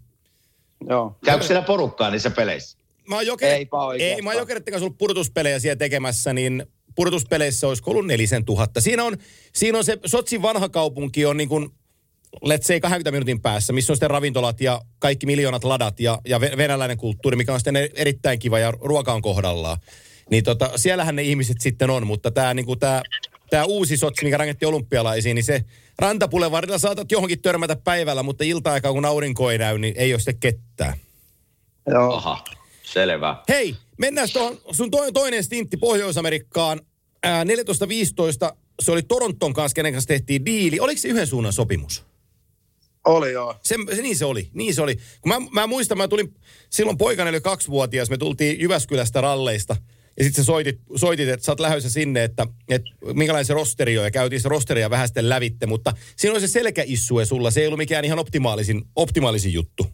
Joo. Käykö siellä porukkaa niissä peleissä? mä oon joker... Eipä. Ei, mä oon jokeretten kanssa ollut pudotuspelejä siellä tekemässä, niin pudotuspeleissä olisi ollut nelisen tuhatta. Siinä on, siinä on se, Sotsin vanha kaupunki on niin kuin, let's say 20 minuutin päässä, missä on sitten ravintolat ja kaikki miljoonat ladat ja, ja ve- venäläinen kulttuuri, mikä on sitten e- erittäin kiva ja ruoka on kohdallaan. Niin tota, siellähän ne ihmiset sitten on, mutta tämä niinku, tää, tää uusi Sotsi, mikä rakennettiin olympialaisiin, niin se rantapulevarilla saatat johonkin törmätä päivällä, mutta ilta-aikaa kun aurinko ei näy, niin ei ole sitten kettää. Joo. Aha, selvä. Hei, mennään tuohon sun toinen, toinen stintti Pohjois-Amerikkaan. Ää, 14-15, se oli Toronton kanssa, kenen kanssa tehtiin diili. Oliko se yhden suunnan sopimus? Oli joo. Se, se, niin se oli, niin se oli. Kun mä, mä muistan, mä tulin, silloin poikani oli kaksivuotias, me tultiin Jyväskylästä ralleista. Ja sitten sä soitit, soitit, että sä oot lähdössä sinne, että, että minkälainen se rosteri on. Ja käytiin se rosteria vähän sitten lävitte. Mutta siinä oli se selkäissue sulla. Se ei ollut mikään ihan optimaalisin, optimaalisin juttu.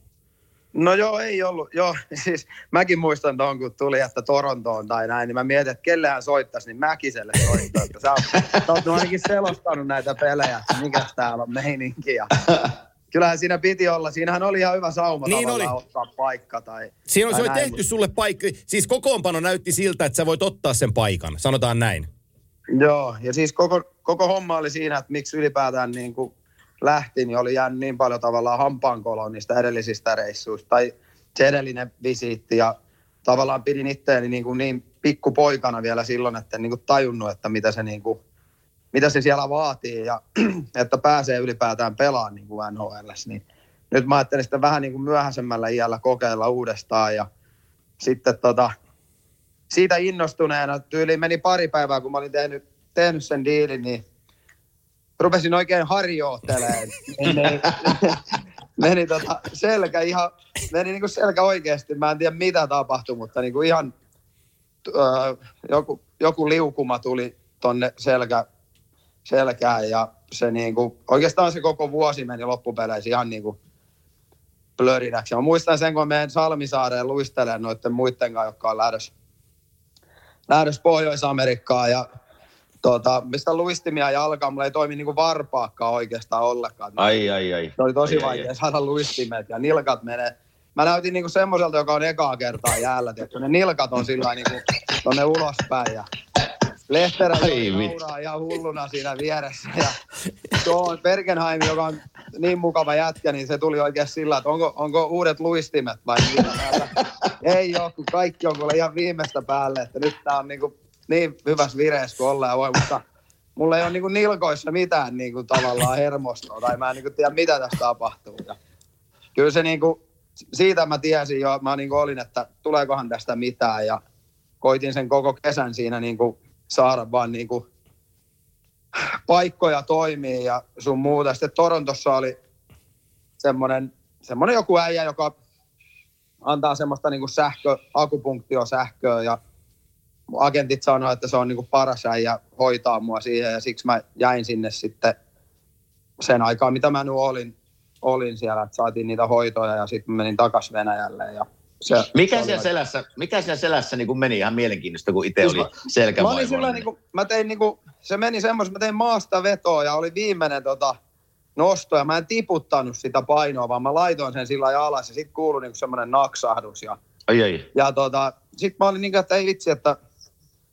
No joo, ei ollut. Joo, siis mäkin muistan tuon, kun tuli, että Torontoon tai näin, niin mä mietin, että kelle hän soittaisi, niin Mäkiselle soittaa. Sä, oot, sä oot ainakin selostanut näitä pelejä, että mikä täällä on meininki. Ja kyllähän siinä piti olla, siinähän oli ihan hyvä sauma Niin oli. ottaa paikka. Tai, Siinä on, tai se oli näin, tehty sulle paikka. Siis kokoonpano näytti siltä, että sä voit ottaa sen paikan. Sanotaan näin. Joo, ja siis koko, koko homma oli siinä, että miksi ylipäätään niin kuin lähti, niin oli jäänyt niin paljon tavallaan hampaankoloon niistä edellisistä reissuista. Tai se edellinen visiitti ja tavallaan pidin itseäni niin, kuin niin pikkupoikana vielä silloin, että en niin kuin tajunnut, että mitä se, niin kuin, mitä se siellä vaatii ja että pääsee ylipäätään pelaamaan niin kuin NHL. Niin nyt mä ajattelin sitten vähän niin kuin myöhäisemmällä iällä kokeilla uudestaan ja sitten tota, siitä innostuneena, tyyliin meni pari päivää, kun mä olin tehnyt, tehnyt sen diilin, niin rupesin oikein harjoittelemaan. meni, meni tota selkä ihan, meni niinku selkä oikeasti. Mä en tiedä mitä tapahtui, mutta niinku ihan öö, joku, joku liukuma tuli tonne selkä, selkään ja se niinku, oikeastaan se koko vuosi meni loppupeleissä ihan niinku plörinäksi. Ja mä muistan sen, kun meidän Salmisaareen luistelen noiden muiden kanssa, jotka on lähdössä lähdössä Pohjois-Amerikkaan ja tota, mistä luistimia jalkaa, mulla ei toimi niinku varpaakkaan oikeastaan ollenkaan. Ai, ai, ai. Se oli tosi ai, vaikea ai, saada luistimet ja nilkat menee. Mä näytin niinku semmoiselta, joka on ekaa kertaa jäällä, tiedätkö? Ne nilkat on sillä niinku tonne ulospäin ja Lehterä nauraa ihan hulluna siinä vieressä. Ja tuo Bergenheim, joka on niin mukava jätkä, niin se tuli oikein sillä, että onko, onko uudet luistimet vai mitä. Ei ole, kun kaikki on kuule ihan viimeistä päälle, että nyt tää on niinku niin hyvässä vireessä kuin ollaan voi, mutta mulla ei ole niinku nilkoissa mitään niinku tavallaan hermostoa, tai mä en niinku tiedä mitä tässä tapahtuu. Ja kyllä se niinku, siitä mä tiesin jo, mä niinku olin, että tuleekohan tästä mitään, ja koitin sen koko kesän siinä niinku saada vaan niinku paikkoja toimii ja sun muuta. Sitten Torontossa oli semmoinen, semmoinen joku äijä, joka antaa semmoista niinku sähkö, akupunktiosähköä ja agentit sanoi, että se on niinku paras äijä hoitaa mua siihen ja siksi mä jäin sinne sitten sen aikaa, mitä mä nyt olin, olin siellä, että saatiin niitä hoitoja ja sitten menin takas Venäjälle ja se, Mikä se siellä selässä, mikä siellä selässä niin kuin meni ihan mielenkiintoista, kun itse oli mä- Mä olin selkävaivoinen? sillä niin kuin, mä tein niin kuin, se meni semmoisen, mä tein maasta vetoa ja oli viimeinen tota, nosto ja mä en tiputtanut sitä painoa, vaan mä laitoin sen sillä lailla alas ja sitten kuului niin semmoinen naksahdus ja, Ai, ai. ja tota, sitten mä olin niin kuin, että ei vitsi, että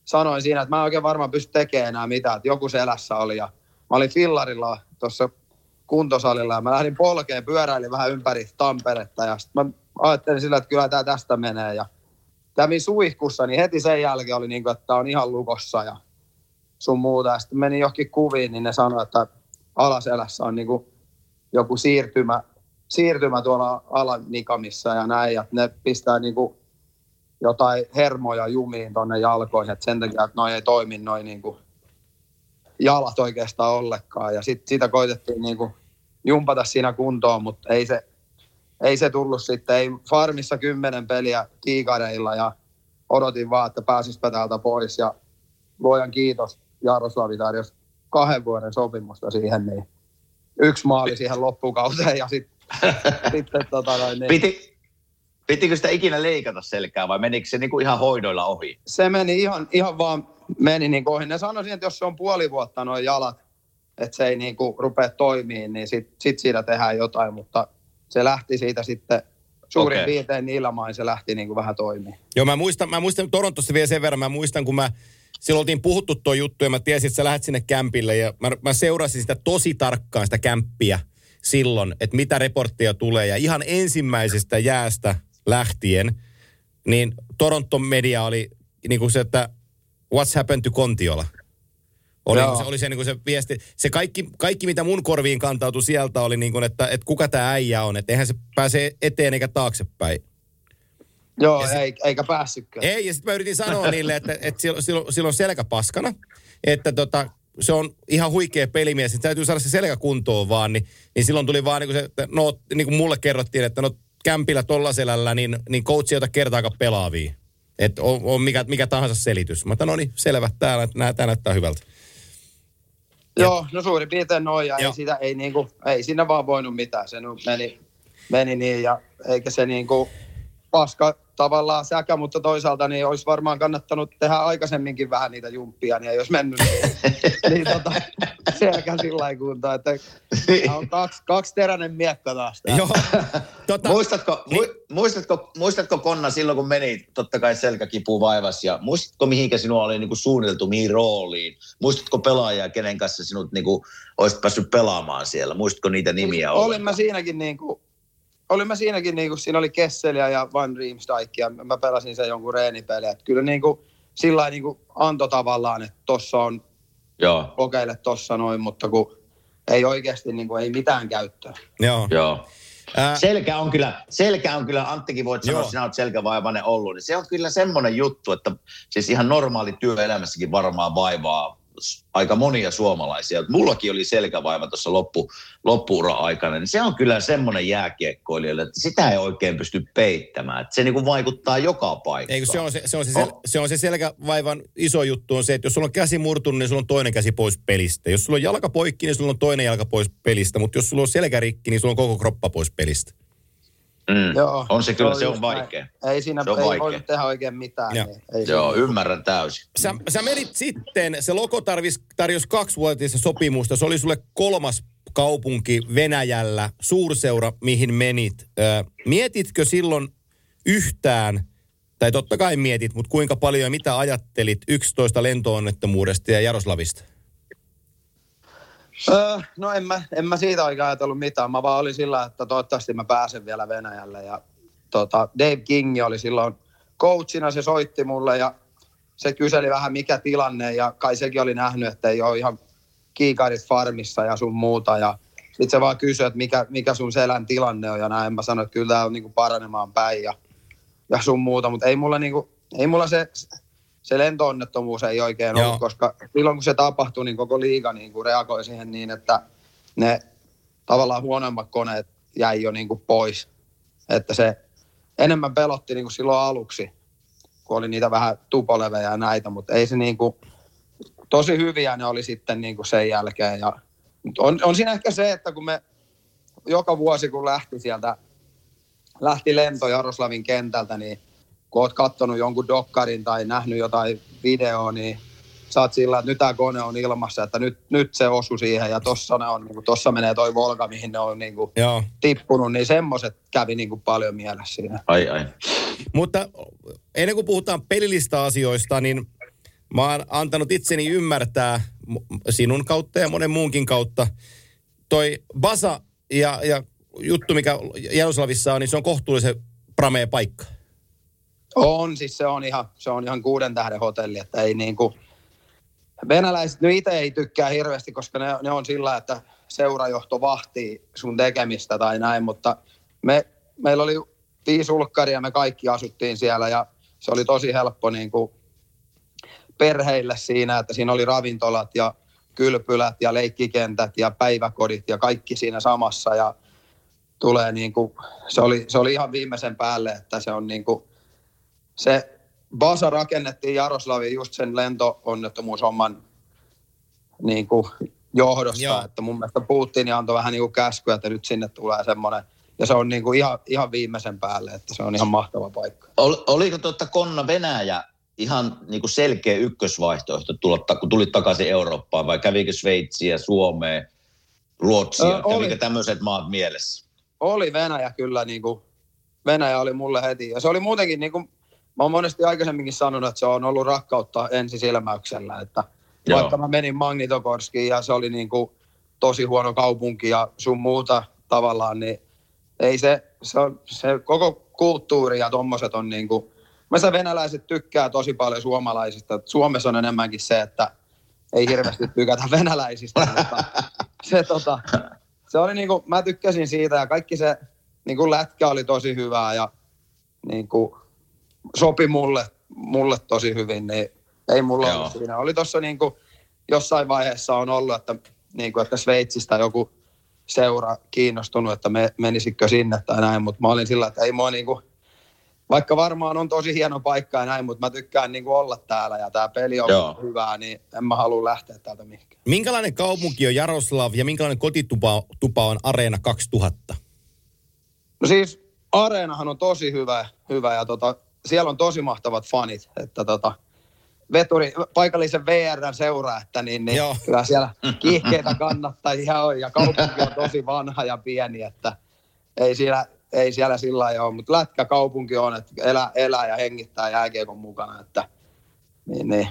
sanoin siinä, että mä en oikein varmaan pysty tekemään enää mitään, että joku selässä oli ja mä olin fillarilla tuossa kuntosalilla ja mä lähdin polkeen, pyöräilin vähän ympäri Tamperetta ja sitten mä ajattelin sillä, että kyllä tämä tästä menee ja kävin suihkussa, niin heti sen jälkeen oli niin kuin, että tää on ihan lukossa ja sun muuta. Ja sitten meni johonkin kuviin, niin ne sanoi, että alaselässä on niin kuin joku siirtymä, siirtymä tuolla alanikamissa ja näin. Ja ne pistää niin kuin jotain hermoja jumiin tonne jalkoihin, että sen takia, että noi ei toimi noin niin kuin jalat oikeastaan ollenkaan. Ja sit, sitä koitettiin niin kuin jumpata siinä kuntoon, mutta ei se, ei se tullut sitten. Ei farmissa kymmenen peliä kiikareilla ja odotin vaan, että pääsispä täältä pois. Ja luojan kiitos, Jaroslavi tarjosi kahden vuoden sopimusta siihen, niin yksi maali siihen loppukauteen ja sit, sitten tota, noin, niin, Piti, pitikö sitä ikinä leikata selkää vai menikö se niin kuin ihan hoidoilla ohi? se meni ihan, ihan vaan meni niin ohi. Ne sanoisin, että jos se on puoli vuotta noin jalat, että se ei niin kuin rupea toimimaan, niin sit, sit siitä tehdään jotain, mutta se lähti siitä sitten suurin Okei. piirtein niillä main se lähti niin kuin vähän toimii. Joo, mä muistan, mä muistan Torontossa vielä sen verran, mä muistan, kun mä silloin oltiin puhuttu tuo juttu ja mä tiesin, että sä lähdet sinne kämpille ja mä, mä seurasin sitä tosi tarkkaan, sitä kämppiä silloin, että mitä reporttia tulee ja ihan ensimmäisestä jäästä lähtien, niin Toronton media oli niin kuin se, että what's happened to Kontiola? Oli, Joo. se, oli se, niin kuin se viesti. Se kaikki, kaikki, mitä mun korviin kantautui sieltä, oli niin kuin, että, että kuka tämä äijä on. Että eihän se pääse eteen eikä taaksepäin. Joo, Ja sit- ei, eikä päässytkään. Ei, ja sitten mä yritin sanoa niille, että, että silloin, silloin, silloin on selkä paskana, että tota, se on ihan huikea pelimies, että täytyy saada se selkä kuntoon vaan, niin, niin silloin tuli vaan niin kuin se, että no, niin kuin mulle kerrottiin, että no kämpillä tolla selällä, niin, niin coach ei ota kertaakaan pelaavia. Että on, on mikä, mikä tahansa selitys. Mä no niin, selvä, tää, nää, tää näyttää hyvältä. Joo, no suurin piirtein noin ja Joo. ei, sitä, ei, niinku, ei siinä vaan voinut mitään. Se meni, meni niin ja eikä se niinku paska tavallaan säkä, mutta toisaalta niin olisi varmaan kannattanut tehdä aikaisemminkin vähän niitä jumppia, niin ei olisi mennyt niin, niin tota, selkä sillä lailla kuntoon, että on kaksi, kaksi teräinen miekka taas. Joo. Tota, Muistatko, Niin. mu, muistatko, muistatko Konna silloin, kun meni totta kai selkäkipu vaivas ja muistatko mihinkä sinua oli niinku suunniteltu, mihin rooliin? Muistatko pelaajia, kenen kanssa sinut niinku olisit päässyt pelaamaan siellä? Muistatko niitä nimiä Olin ollenkaan? mä siinäkin niinku, olin mä siinäkin niinku, siinä oli Kesseliä ja Van Riemsdijk ja mä pelasin sen jonkun reenipeli. Et kyllä niinku, sillä lailla niinku antoi tavallaan, että tossa on Joo, kokeile tossa noin, mutta kun ei oikeasti niinku, ei mitään käyttöä. joo. joo. Ää, Selkä on kyllä, selkä on kyllä, Anttikin voit sanoa, Joo. että sinä olet selkävaivainen ollut, niin se on kyllä semmoinen juttu, että siis ihan normaali työelämässäkin varmaan vaivaa aika monia suomalaisia. Mullakin oli selkävaiva tuossa loppu, loppuura-aikana, niin se on kyllä semmoinen jääkiekkoilijalle, että sitä ei oikein pysty peittämään. Että se niinku vaikuttaa joka paikkaan. Eikö se on se, se, on se, sel, se on se selkävaivan iso juttu on se, että jos sulla on käsi murtunut, niin sulla on toinen käsi pois pelistä. Jos sulla on jalka poikki, niin sulla on toinen jalka pois pelistä. Mutta jos sulla on selkä rikki, niin sulla on koko kroppa pois pelistä. Mm. Joo, on se kyllä, se on just näin. vaikea. Ei siinä Se on ei vaikea. voinut tehdä oikein mitään. Joo. Niin, ei Joo, siinä- ymmärrän täysin. Sä, sä menit sitten, se Loko tarvis, tarjosi kaksivuotista sopimusta. Se oli sulle kolmas kaupunki Venäjällä, suurseura, mihin menit. Ö, mietitkö silloin yhtään, tai totta kai mietit, mutta kuinka paljon ja mitä ajattelit 11 lentoonnettomuudesta ja Jaroslavista? Öö, no en mä, en mä siitä oikein ajatellut mitään. Mä vaan olin sillä, että toivottavasti mä pääsen vielä Venäjälle. Ja tota, Dave King oli silloin coachina, se soitti mulle ja se kyseli vähän mikä tilanne. Ja kai sekin oli nähnyt, että ei ole ihan kiikarit farmissa ja sun muuta. Ja sitten se vaan kysyi, että mikä, mikä sun selän tilanne on. Ja näin mä sanoin, että kyllä tämä on niinku paranemaan päin ja, ja sun muuta. Mutta ei mulla, niinku, ei mulla se, se lentoonnettomuus ei oikein Joo. ollut, koska silloin kun se tapahtui, niin koko liiga niin kuin reagoi siihen niin, että ne tavallaan huonoimmat koneet jäi jo niin kuin pois. Että se enemmän pelotti niin kuin silloin aluksi, kun oli niitä vähän tupolevejä ja näitä, mutta ei se niin kuin, tosi hyviä ne oli sitten niin kuin sen jälkeen. Ja, on, on siinä ehkä se, että kun me joka vuosi kun lähti sieltä, lähti lento Jaroslavin kentältä, niin kun oot kattonut jonkun dokkarin tai nähnyt jotain videoa, niin sä oot sillä, että nyt tämä kone on ilmassa, että nyt, nyt se osu siihen ja tossa, ne on, niin kuin, tossa menee toi Volga, mihin ne on niin kuin, Joo. tippunut, niin semmoiset kävi niin kuin, paljon mielessä siinä. Ai ai. Mutta ennen kuin puhutaan pelillistä asioista, niin mä oon antanut itseni ymmärtää sinun kautta ja monen muunkin kautta. Toi Basa ja, ja juttu, mikä Jaroslavissa on, niin se on kohtuullisen pramea paikka. On, siis se on ihan, se on ihan kuuden tähden hotelli, että ei niin kuin, venäläiset nyt itse ei tykkää hirveästi, koska ne, ne on sillä, että seurajohto vahtii sun tekemistä tai näin, mutta me, meillä oli viisi ulkkaria, me kaikki asuttiin siellä ja se oli tosi helppo niin kuin perheille siinä, että siinä oli ravintolat ja kylpylät ja leikkikentät ja päiväkodit ja kaikki siinä samassa ja tulee niin kuin, se oli, se oli ihan viimeisen päälle, että se on niin kuin, se Basa rakennettiin Jaroslaviin just sen lentoonnettomuushomman niin kuin johdosta, Joo. Että mun mielestä Putin antoi vähän niin kuin käskyä, että nyt sinne tulee semmoinen, ja se on niin kuin ihan, ihan viimeisen päälle, että se on ihan mahtava paikka. Ol, oliko tuota Konna Venäjä ihan niin kuin selkeä ykkösvaihtoehto, tulla, kun tulit takaisin Eurooppaan, vai kävikö Sveitsiä, Suomea, Ruotsia, Ö, oli. kävikö tämmöiset maat mielessä? Oli Venäjä kyllä niin kuin Venäjä oli mulle heti. Ja se oli muutenkin, niin kuin mä oon monesti aikaisemminkin sanonut, että se on ollut rakkautta ensisilmäyksellä. Että Joo. vaikka mä menin Magnitokorskiin ja se oli niin kuin tosi huono kaupunki ja sun muuta tavallaan, niin ei se, se, on, se koko kulttuuri ja tommoset on niin kuin, mä venäläiset tykkää tosi paljon suomalaisista. Suomessa on enemmänkin se, että ei hirveästi tykätä venäläisistä, mutta se, tota, se oli niinku, mä tykkäsin siitä ja kaikki se niinku lätkä oli tosi hyvää ja niinku, sopi mulle, mulle tosi hyvin, niin ei mulla Joo. ollut siinä. Oli tuossa niinku, jossain vaiheessa on ollut, että, niinku, että Sveitsistä joku seura kiinnostunut, että me, menisikö sinne tai näin, mutta mä olin sillä, että ei mua niinku, vaikka varmaan on tosi hieno paikka ja näin, mutta mä tykkään niinku olla täällä ja tämä peli on Joo. hyvää, niin en mä halua lähteä täältä mihinkään. Minkälainen kaupunki on Jaroslav ja minkälainen kotitupa tupa on Areena 2000? No siis Areenahan on tosi hyvä, hyvä ja tota, siellä on tosi mahtavat fanit, että tota, veturi, paikallisen VRn seuraa, että niin, niin Joo. kyllä siellä kiihkeitä kannattajia on ja kaupunki on tosi vanha ja pieni, että ei siellä, ei siellä sillä lailla ole, mutta lätkä kaupunki on, että elää, elää ja hengittää jääkiekon mukana, että niin, niin.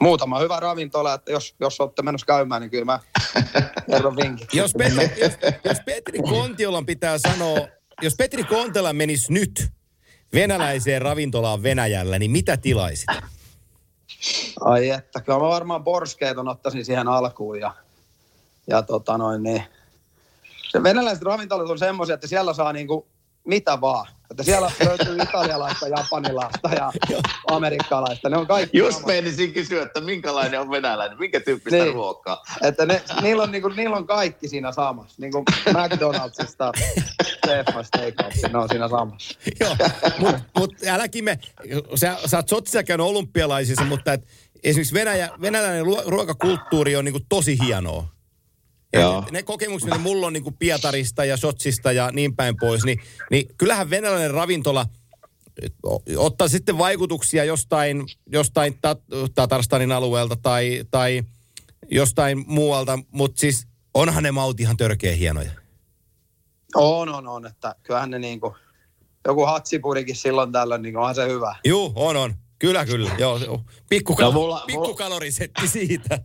Muutama hyvä ravintola, että jos, jos olette menossa käymään, niin kyllä mä kerron vinkit. Jos, Petri, jos, jos Petri Kontiolan pitää sanoa, jos Petri Kontiola menisi nyt venäläiseen ravintolaan Venäjällä, niin mitä tilaisit? Ai että, kyllä mä varmaan borskeiton ottaisin siihen alkuun ja, ja tota noin niin. Se venäläiset ravintolat on semmoisia, että siellä saa niinku mitä vaan. Että siellä löytyy italialaista, japanilaista ja amerikkalaista. Ne on kaikki Just samat. meinisin kysyä, että minkälainen on venäläinen, minkä tyyppistä Niin. ruokaa. Että ne, niillä, on, niinku, niillä on kaikki siinä samassa. Niin kuin McDonaldsista Stefan Steakhouse, ne on siinä samassa. Joo, mutta mut äläkin me, sä, sä oot Sotsissa käynyt olympialaisissa, mutta et esimerkiksi Venäjä, venäläinen ruokakulttuuri on niinku tosi hienoa. Joo. Ne kokemukset, mitä mulla on niinku Pietarista ja Sotsista ja niin päin pois, niin, niin kyllähän venäläinen ravintola ottaa sitten vaikutuksia jostain, jostain Tat- Tatarstanin alueelta tai, tai jostain muualta, mutta siis onhan ne maut ihan törkeä hienoja. On, on, on. Että kyllähän ne niinku, joku hatsipurikin silloin tällöin, niin onhan se hyvä. Juu, on, on. Kyllä, kyllä. Joo, joo. Pikkukal- No mulla- pikkukalorisetti siitä.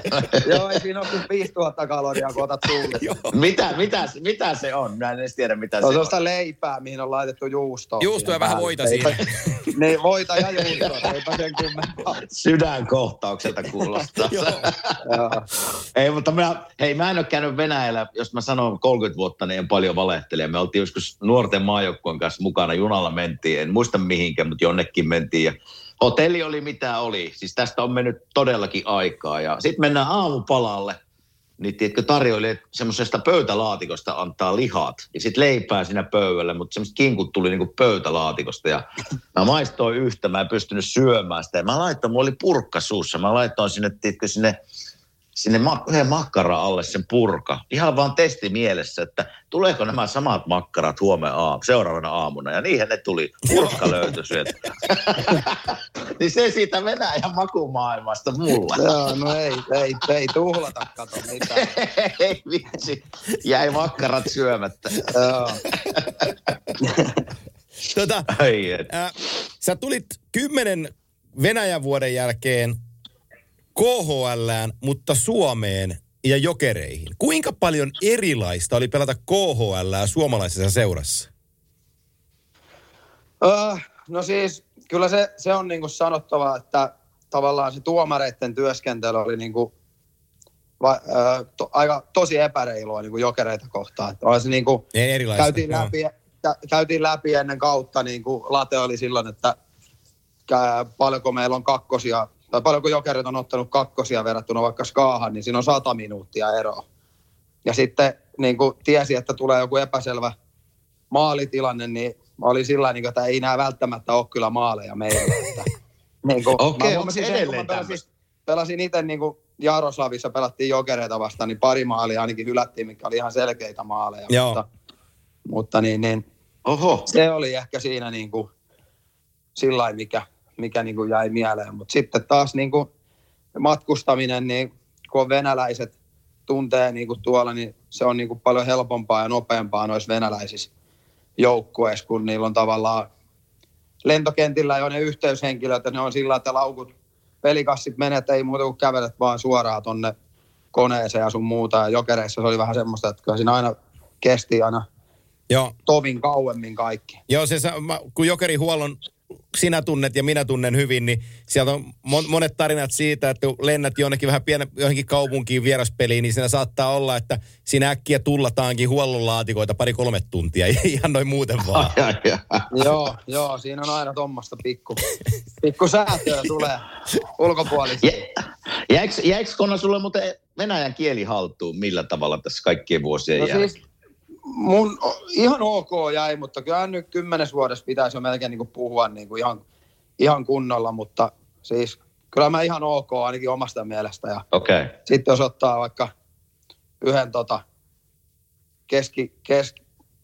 Joo, ei siinä ole kuin 5000 kaloria, kun otat. Mitä, mitä, mitä se on? Mä en edes tiedä, mitä Se se on on. sellaista leipää, mihin on laitettu juustoa. Siihen ja vähän voita siinä. Niin, voita ja juustoa, eipä sen kummempaa. Sydänkohtaukselta kuulostaa. Joo. Joo. Ei, mutta mä, hei, mä en ole käynyt Venäjällä, jos mä sanon 30 vuotta, niin en paljon valehtele. Me oltiin joskus nuorten maajoukkueen kanssa mukana, junalla mentiin, en muista mihinkään, mutta jonnekin mentiin ja hotelli oli mitä oli. Siis tästä on mennyt todellakin aikaa. Ja sitten mennään aamupalalle, niin tiedätkö, tarjoilijat semmoisesta pöytälaatikosta antaa lihat. Ja sitten leipää siinä pöydällä, mutta semmoiset kinkut tuli niinku pöytälaatikosta. Ja mä maistoin yhtä, mä en pystynyt syömään sitä. Ja mä laitoin, mulla oli purkka suussa, mä laitoin sinne, tiedätkö, sinne sinne ma- yhden makkara alle sen purka. Ihan vaan testi mielessä, että tuleeko nämä samat makkarat huomenna aam, seuraavana aamuna. Ja niinhän ne tuli. Purkka löytyi sieltä. niin se siitä Venäjän makumaailmasta mulla. Joo, no ei, ei, ei tuhlata, kato mitään. Ei vitsi. Jäi makkarat syömättä. Joo. Tota, Ai et. äh, sä tulit kymmenen Venäjän vuoden jälkeen KHLään, mutta Suomeen ja jokereihin. Kuinka paljon erilaista oli pelata KHL suomalaisessa seurassa? Öö, no siis, kyllä se, se on niinku sanottava, että tavallaan se tuomareiden työskentely oli niinku, va, öö, to, aika tosi epäreilua niinku jokereita kohtaan. Että oli se niinku, käytiin läpi, kä, käytiin läpi ennen kautta, niin kuin late oli silloin, että paljonko meillä on kakkosia, tai paljonko jokerit on ottanut kakkosia verrattuna vaikka skaahan, niin siinä on sata minuuttia eroa. Ja sitten niin kuin tiesi, että tulee joku epäselvä maalitilanne, niin mä olin sillä niin että ei nämä välttämättä ole kyllä maaleja meillä. Että, niin kuin, Okei, huomasin sen, kun edelleen mä pelasin, tämmöistä? pelasin itse niin kuin Jaroslavissa, pelattiin jokereita vastaan, niin pari maalia ainakin hylättiin, mikä oli ihan selkeitä maaleja. Joo. Mutta, mutta niin, niin, Oho. se oli ehkä siinä niin kuin, sillä mikä, mikä niin kuin jäi mieleen. Mutta sitten taas niin kuin matkustaminen, niin kun on venäläiset tuntee niin kuin tuolla, niin se on niin kuin paljon helpompaa ja nopeampaa noissa venäläisissä joukkueessa, kun niillä on tavallaan lentokentillä jo ne yhteyshenkilöt, ja ne on sillä, että laukut, pelikassit menet, ei muuta kuin kävelet vaan suoraan tonne koneeseen ja sun muuta. Ja jokereissa se oli vähän semmoista, että kyllä siinä aina kesti aina Joo, tovin kauemmin kaikki. Joo se, sa- mä- kun Jokeri huollon sinä tunnet ja minä tunnen hyvin, niin sieltä on mon- monet tarinat siitä, että kun lennät jonnekin vähän pienen, johonkin kaupunkiin vieraspeliin, niin siinä saattaa olla, että siinä äkkiä tullataankin huollon laatikoita pari-kolme tuntia, ihan noin muuten vaan. Ja, ja. joo, joo, siinä on aina tuommoista pikku, pikku säätöä tulee ulkopuolista. Jä, jäikö, jäikö Konna sulle muuten venäjän kieli haltuun millä tavalla tässä kaikkien vuosien No jälkeen? siis mun ihan ok jäi, mutta kyllä nyt kymmenes vuodessa pitäisi jo melkein niin kuin puhua niin kuin ihan, ihan kunnolla, mutta siis kyllä mä ihan ok ainakin omasta mielestä. Ja Okei. Okay. sitten jos ottaa vaikka yhden tota keski, kes,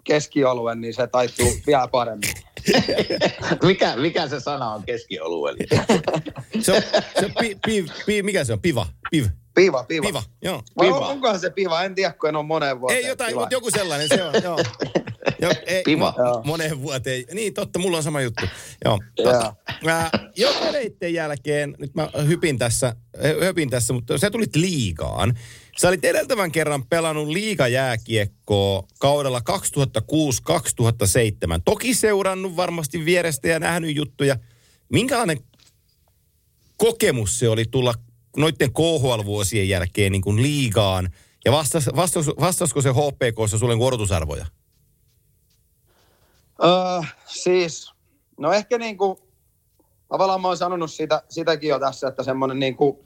keskioluen, niin se taittuu vielä paremmin. mikä, mikä se sana on keskiolueella? Se on, se on pi, pi, pi, mikä se on? Piva? Piv? Piva, piva. Piva, joo. Piva. on- onkohan se piva? En tiedä, kun en ole moneen vuoteen. Ei jotain, mutta joku sellainen se on, joo. Jo, ei, Piva. mo- Moneen vuoteen. Niin, totta, mulla on sama juttu. Joo, tota, mä, jokereitten jälkeen, nyt mä hypin tässä, höpin tässä, mutta sä tulit liigaan. Sä olit edeltävän kerran pelannut liigajääkiekkoa kaudella 2006-2007. Toki seurannut varmasti vierestä ja nähnyt juttuja. Minkälainen kokemus se oli tulla noiden KHL-vuosien jälkeen niin kuin liigaan? Ja vastas, vastas, vastasiko se HPKssa sulle korotusarvoja? Öö, siis, no ehkä niin kuin, tavallaan mä oon sanonut sitä, sitäkin jo tässä, että semmoinen niin kuin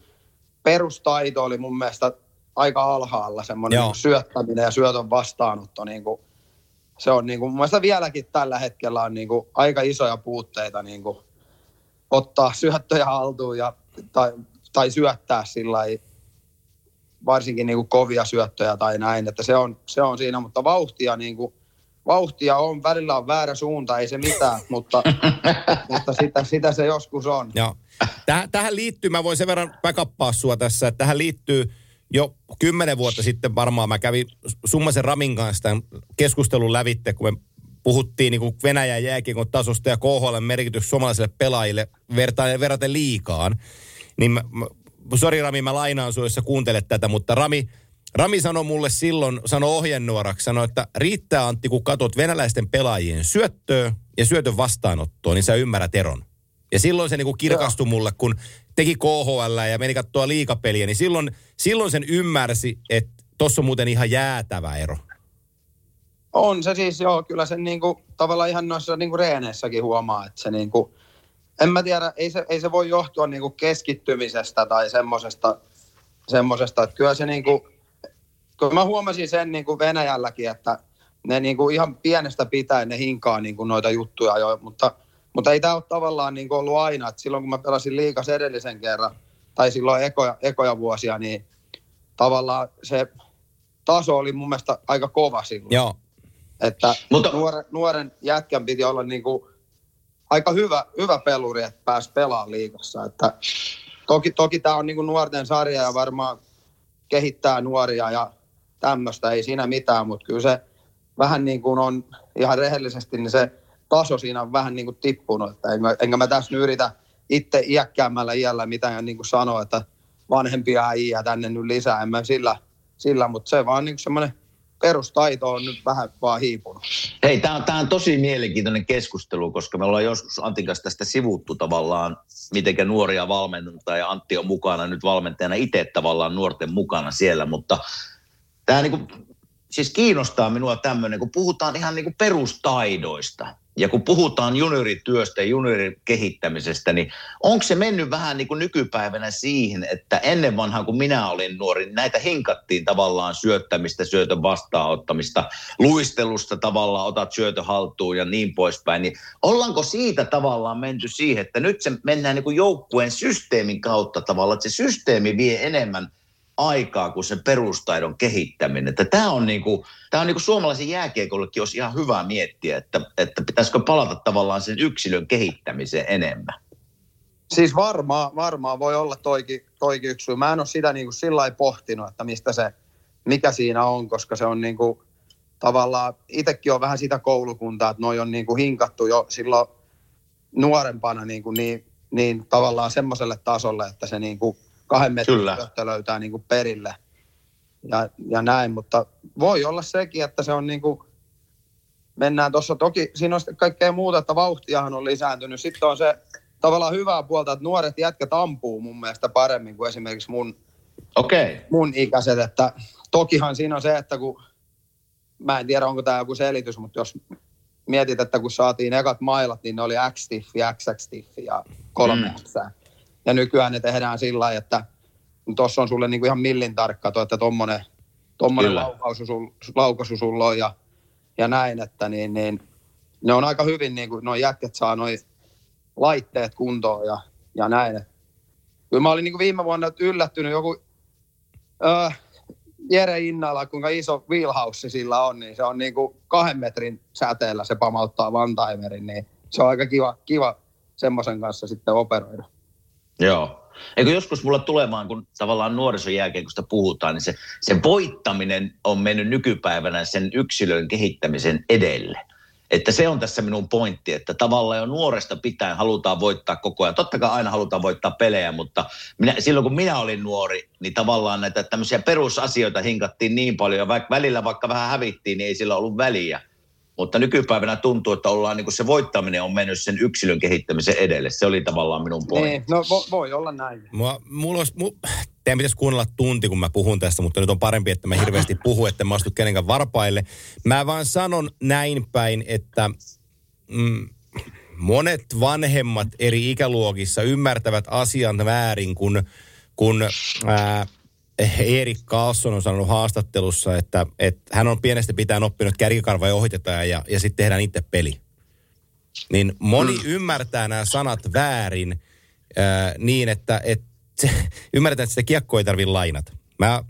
perustaito oli mun mielestä aika alhaalla, semmoinen Joo. niin syöttäminen ja syötön vastaanotto. Niin kuin, se on niin kuin, mun mielestä vieläkin tällä hetkellä on niin kuin aika isoja puutteita niin kuin ottaa syöttöjä haltuun ja, tai, tai syöttää sillä varsinkin niin kuin kovia syöttöjä tai näin, että se on, se on siinä, mutta vauhtia, niin kuin, vauhtia on, välillä on väärä suunta, ei se mitään, mutta, mutta sitä, sitä, se joskus on. Joo. Tähän, tähän liittyy, mä voin sen verran backuppaa sua tässä, että tähän liittyy jo kymmenen vuotta sitten varmaan mä kävin Summasen Ramin kanssa tämän keskustelun lävitte, kun me puhuttiin niin kuin Venäjän jääkiekon tasosta ja KHL merkitys suomalaisille pelaajille verraten liikaan. Niin mä, mä, sori Rami, mä lainaan sinua, jos sä kuuntelet tätä, mutta Rami, Rami sanoi mulle silloin, sanoi ohjenuoraksi, sanoi, että riittää Antti, kun katot venäläisten pelaajien syöttöä ja syötön vastaanottoa, niin sä ymmärrät eron. Ja silloin se niinku kirkastui mulle, kun teki KHL ja meni katsoa liikapeliä, niin silloin, silloin sen ymmärsi, että tossa on muuten ihan jäätävä ero. On se siis, joo, kyllä sen niinku, tavallaan ihan noissa niinku reeneissäkin huomaa, että se niinku, en mä tiedä, ei se, ei se voi johtua niinku keskittymisestä tai semmosesta, semmosesta että kyllä se niinku, kun mä huomasin sen niinku Venäjälläkin, että ne niinku ihan pienestä pitäen ne hinkaa niinku noita juttuja jo, mutta, mutta ei tämä ole tavallaan niinku ollut aina, että silloin kun mä pelasin liikas edellisen kerran, tai silloin ekoja, ekoja vuosia, niin tavallaan se taso oli mun mielestä aika kova silloin. Joo. Että Mutta- nuoren, nuoren jätkän piti olla niinku aika hyvä, hyvä peluri, että pääsi pelaamaan liigassa. Että toki, toki tämä on niinku nuorten sarja ja varmaan kehittää nuoria ja tämmöistä, ei siinä mitään, mutta kyllä se vähän niin kuin on ihan rehellisesti, niin se taso siinä on vähän niin kuin tippunut. Että enkä, enkä mä tässä nyt yritä itse iäkkäämmällä iällä mitään niin kuin sanoa, että vanhempia äijää tänne nyt lisää, en mä sillä, sillä mutta se vaan niin semmoinen perustaito on nyt vähän vaan hiipunut. Hei, tämä on, tää on tosi mielenkiintoinen keskustelu, koska me ollaan joskus Antin kanssa tästä sivuttu tavallaan, miten nuoria valmennetaan ja Antti on mukana nyt valmentajana itse tavallaan nuorten mukana siellä, mutta tämä niinku, siis kiinnostaa minua tämmöinen, kun puhutaan ihan niinku perustaidoista ja kun puhutaan juniorityöstä ja juniorin kehittämisestä, niin onko se mennyt vähän niin kuin nykypäivänä siihen, että ennen vanhaa kun minä olin nuori, niin näitä hinkattiin tavallaan syöttämistä, syötön vastaanottamista, luistelusta tavallaan otat syötön haltuun ja niin poispäin, niin ollaanko siitä tavallaan menty siihen, että nyt se mennään niin kuin joukkueen systeemin kautta tavallaan, että se systeemi vie enemmän aikaa kuin sen perustaidon kehittäminen. Että tämä on, niinku, tää on niinku suomalaisen jääkiekollekin olisi ihan hyvä miettiä, että, että pitäisikö palata tavallaan sen yksilön kehittämiseen enemmän. Siis varmaan, varmaan voi olla toikin, toikin yksi. Mä en ole sitä niin kuin sillä pohtinut, että mistä se, mikä siinä on, koska se on niin kuin, tavallaan itsekin on vähän sitä koulukuntaa, että noi on niin kuin hinkattu jo silloin nuorempana niin, kuin niin, niin tavallaan semmoiselle tasolle, että se niin kuin kahden metrin Kyllä. löytää niin kuin perille ja, ja näin, mutta voi olla sekin, että se on niin kuin, mennään tuossa, toki siinä on kaikkea muuta, että vauhtiahan on lisääntynyt. Sitten on se tavallaan hyvää puolta, että nuoret jätkät ampuu mun mielestä paremmin kuin esimerkiksi mun. Okay. mun ikäiset, että tokihan siinä on se, että kun, mä en tiedä onko tämä joku selitys, mutta jos mietit, että kun saatiin ekat mailat, niin ne oli X-stiffi, XX-stiffi ja 3X. Mm. Ja nykyään ne tehdään sillä lailla, että tuossa on sulle niinku ihan millin tarkka, toi, että tommonen, tommonen laukaisu, sul, laukaisu sulla on ja, ja näin, että niin, niin, ne on aika hyvin, niin kuin, noi jätket saa noi laitteet kuntoon ja, ja näin. Kyllä mä olin niin kuin viime vuonna yllättynyt joku öö, Jere Innala, kuinka iso wheelhouse sillä on, niin se on niin kuin kahden metrin säteellä se pamauttaa one-timerin, niin se on aika kiva, kiva semmoisen kanssa sitten operoida. Joo. Eikö joskus mulla tulemaan, kun tavallaan nuorisojääkiekosta puhutaan, niin se, se voittaminen on mennyt nykypäivänä sen yksilön kehittämisen edelle. Että se on tässä minun pointti, että tavallaan jo nuoresta pitäen halutaan voittaa koko ajan. Totta kai aina halutaan voittaa pelejä, mutta minä, silloin kun minä olin nuori, niin tavallaan näitä tämmöisiä perusasioita hinkattiin niin paljon. Ja vaikka välillä vaikka vähän hävittiin, niin ei sillä ollut väliä. Mutta nykypäivänä tuntuu, että ollaan niin kuin se voittaminen on mennyt sen yksilön kehittämisen edelle. Se oli tavallaan minun pointti. Niin, no vo, voi olla näin. Mua, mulla olisi, mu, teidän pitäisi kuunnella tunti, kun mä puhun tästä, mutta nyt on parempi, että mä hirveästi puhun, että mä astu kenenkään varpaille. Mä vaan sanon näin päin, että mm, monet vanhemmat eri ikäluokissa ymmärtävät asian väärin, kun, kun ää, Erik Kaasson on sanonut haastattelussa, että, että hän on pienestä pitäen oppinut kärkikarva ja ohitetaan ja, ja sitten tehdään itse peli. Niin moni ymmärtää nämä sanat väärin ää, niin, että, että se, ymmärretään, että sitä kiekkoa ei tarvitse lainata. Mä,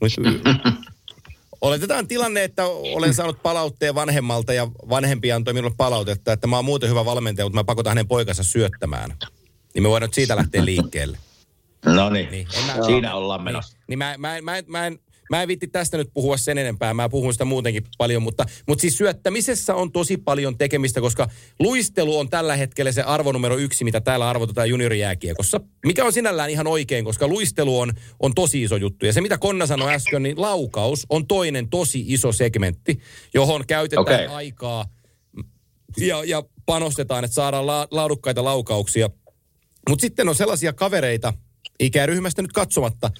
nyt, oletetaan tilanne, että olen saanut palautteen vanhemmalta ja vanhempi antoi minulle palautetta, että mä oon muuten hyvä valmentaja, mutta mä pakotan hänen poikansa syöttämään. Niin me voidaan nyt siitä lähteä liikkeelle. No niin, Niin, siinä ollaan menossa. Niin, niin mä, mä, mä, mä, en, mä en viitti tästä nyt puhua sen enempää, mä puhun sitä muutenkin paljon, mutta, mutta siis syöttämisessä on tosi paljon tekemistä, koska luistelu on tällä hetkellä se arvo numero yksi, mitä täällä arvotetaan juniorijääkiekossa, mikä on sinällään ihan oikein, koska luistelu on, on tosi iso juttu. Ja se, mitä Konna sanoi äsken, niin laukaus on toinen tosi iso segmentti, johon käytetään Okei. aikaa ja, ja panostetaan, että saadaan la, laadukkaita laukauksia. Mutta sitten on sellaisia kavereita, ikäryhmästä nyt katsomatta,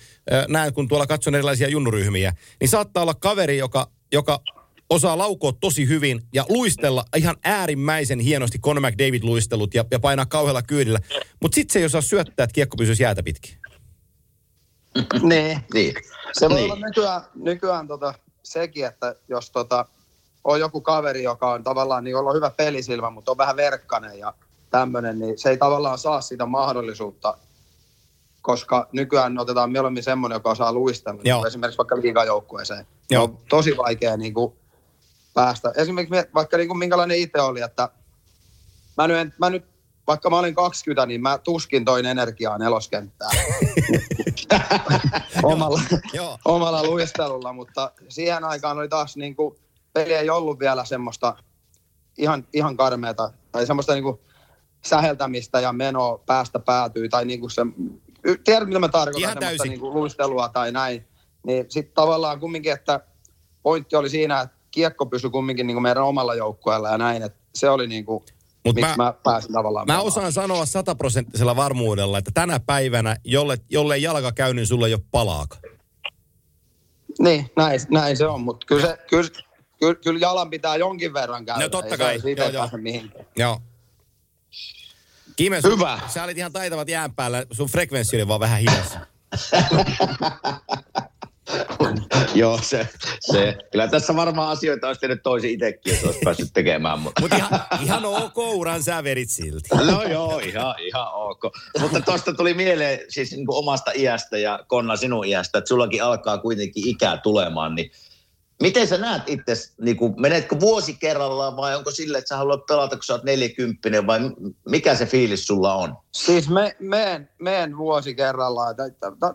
näen kun tuolla katson erilaisia junnuryhmiä, niin saattaa olla kaveri, joka, joka osaa laukoa tosi hyvin ja luistella ihan äärimmäisen hienosti Conor McDavid-luistelut ja, ja painaa kauhealla kyydillä. Mutta sitten se ei osaa syöttää, että kiekko pysyisi jäätä pitkin. Niin. Niin. Se voi niin. olla nykyään, nykyään tota, sekin, että jos tota, on joku kaveri, joka on tavallaan, niin on hyvä pelisilmä, mutta on vähän verkkainen ja tämmöinen, niin se ei tavallaan saa sitä mahdollisuutta, koska nykyään otetaan mieluummin semmoinen, joka osaa luistella, niin Joo. kuin esimerkiksi vaikka liigajoukkueeseen. Joo. On tosi vaikea niin kuin, päästä. Esimerkiksi vaikka niin kuin, minkälainen itse oli, että mä nyt, en, mä nyt, vaikka mä olin 20, niin mä tuskin toin energiaa neloskenttään omalla, Joo. omalla luistelulla, mutta siihen aikaan oli taas niin kuin, peli ei ollut vielä semmoista ihan, ihan karmeata, tai semmoista niin kuin säheltämistä ja menoa päästä päätyy, tai niin kuin se, tiedät mitä mä tarkoitan, Ihan semmoista täysin. niin kuin luistelua tai näin, niin sitten tavallaan kumminkin, että pointti oli siinä, että kiekko pysyi kumminkin niin kuin meidän omalla joukkueella ja näin, että se oli niin kuin, Mut miksi mä- mä, pääsin tavallaan Mä pelaamaan. osaan sanoa sataprosenttisella varmuudella, että tänä päivänä, jolle, jolle jalka käy, niin sulle ei ole palaaka. Niin, näin, näin se on, mutta kyllä, se, kyllä, kyllä, kyllä jalan pitää jonkin verran käydä. No totta ei kai, Se, siitä joo, ei joo. mihinkään. Joo. Kime, sun, Hyvä. sä olit ihan taitavat jään päällä, sun frekvenssi oli vaan vähän hidas. Joo, se, se. Kyllä tässä varmaan asioita olisi tehnyt toisin itsekin, jos olisi päässyt tekemään. Mutta Mutta ihan, ihan ok uran sä verit silti. No joo, ihan, ihan ok. Mutta tuosta tuli mieleen siis niin kuin omasta iästä ja Konna sinun iästä, että sullakin alkaa kuitenkin ikää tulemaan, niin miten sä näet itse, niin kuin, menetkö vuosi kerrallaan vai onko sille, että sä haluat pelata, kun sä oot 40 vai mikä se fiilis sulla on? Siis me, meen, meen vuosi kerrallaan.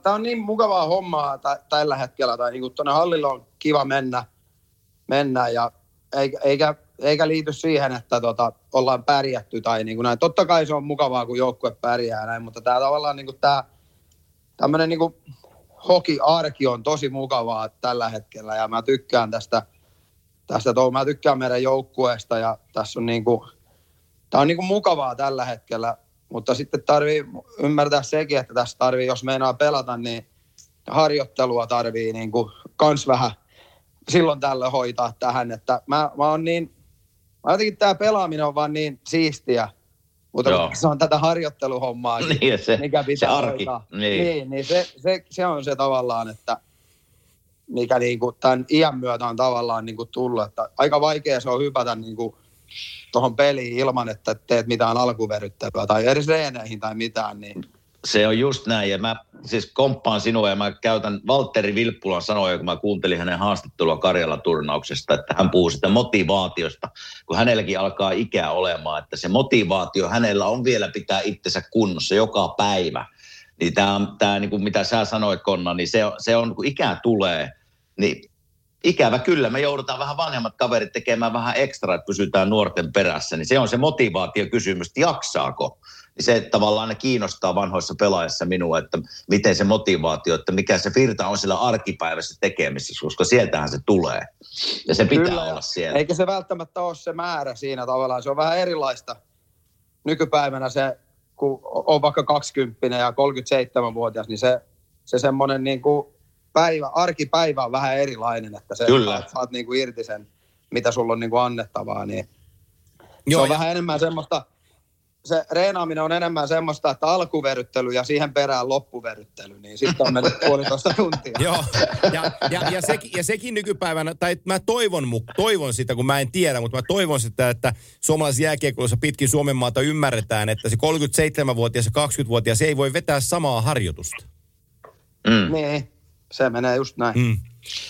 Tämä on niin mukavaa hommaa tä, tällä hetkellä. Tai niinku tuonne hallille on kiva mennä. mennään ja eikä, eikä, liity siihen, että tota, ollaan pärjätty tai niin kuin näin. Totta kai se on mukavaa, kun joukkue pärjää näin, mutta tämä tavallaan niin kuin tämä tämmöinen niin kuin hoki-arki on tosi mukavaa tällä hetkellä ja mä tykkään tästä, tästä tuo, mä tykkään meidän joukkueesta ja tässä on niin kuin, tämä on niin kuin mukavaa tällä hetkellä, mutta sitten tarvii ymmärtää sekin, että tässä tarvii, jos meinaa pelata, niin harjoittelua tarvii niin kuin kans vähän silloin tällöin hoitaa tähän, että mä, mä oon niin, mä jotenkin tämä pelaaminen on vaan niin siistiä, mutta Joo. se on tätä harjoitteluhommaa, Niin, ja se- mikä pitää se arki, hoitaa. niin. niin, niin se, se, se, on se tavallaan, että mikä niin kuin tämän iän myötä on tavallaan niin kuin tullut, että aika vaikea se on hypätä niin kuin tuohon peliin ilman, että teet mitään alkuveryttelyä tai edes reeneihin tai mitään, niin Se on just näin, ja mä siis komppaan sinua, ja mä käytän Valtteri Vilppulan sanoja, kun mä kuuntelin hänen haastattelua Karjala-turnauksesta, että hän puhuu sitä motivaatiosta, kun hänelläkin alkaa ikää olemaan, että se motivaatio hänellä on vielä pitää itsensä kunnossa joka päivä. Niin tämä, tämä niin kuin mitä sä sanoit, Konna, niin se se on kun ikää tulee, niin ikävä kyllä, me joudutaan vähän vanhemmat kaverit tekemään vähän ekstra, että pysytään nuorten perässä, niin se on se motivaatiokysymys, että jaksaako. Niin se tavallaan ne kiinnostaa vanhoissa pelaajissa minua, että miten se motivaatio, että mikä se virta on sillä arkipäivässä tekemisessä, koska sieltähän se tulee. Ja se pitää Kyllä, olla siellä. Eikä se välttämättä ole se määrä siinä tavallaan. Se on vähän erilaista nykypäivänä se, kun on vaikka 20 ja 37-vuotias, niin se, se semmoinen niin kuin päivä, arkipäivä on vähän erilainen, että se, Kyllä. että saat niin kuin irti sen, mitä sulla on niin kuin annettavaa, niin Joo, se on ja- vähän enemmän semmoista, se reenaaminen on enemmän semmoista, että alkuveryttely ja siihen perään loppuveryttely, niin sitten on mennyt puolitoista tuntia. Joo, ja, ja, ja, sekin, ja sekin nykypäivänä, tai mä toivon, mu- toivon sitä, kun mä en tiedä, mutta mä toivon sitä, että suomalaisessa jääkiekossa pitkin Suomen maata ymmärretään, että se 37-vuotias ja 20-vuotias ei voi vetää samaa harjoitusta. Mm. Niin, se menee just näin. Mm.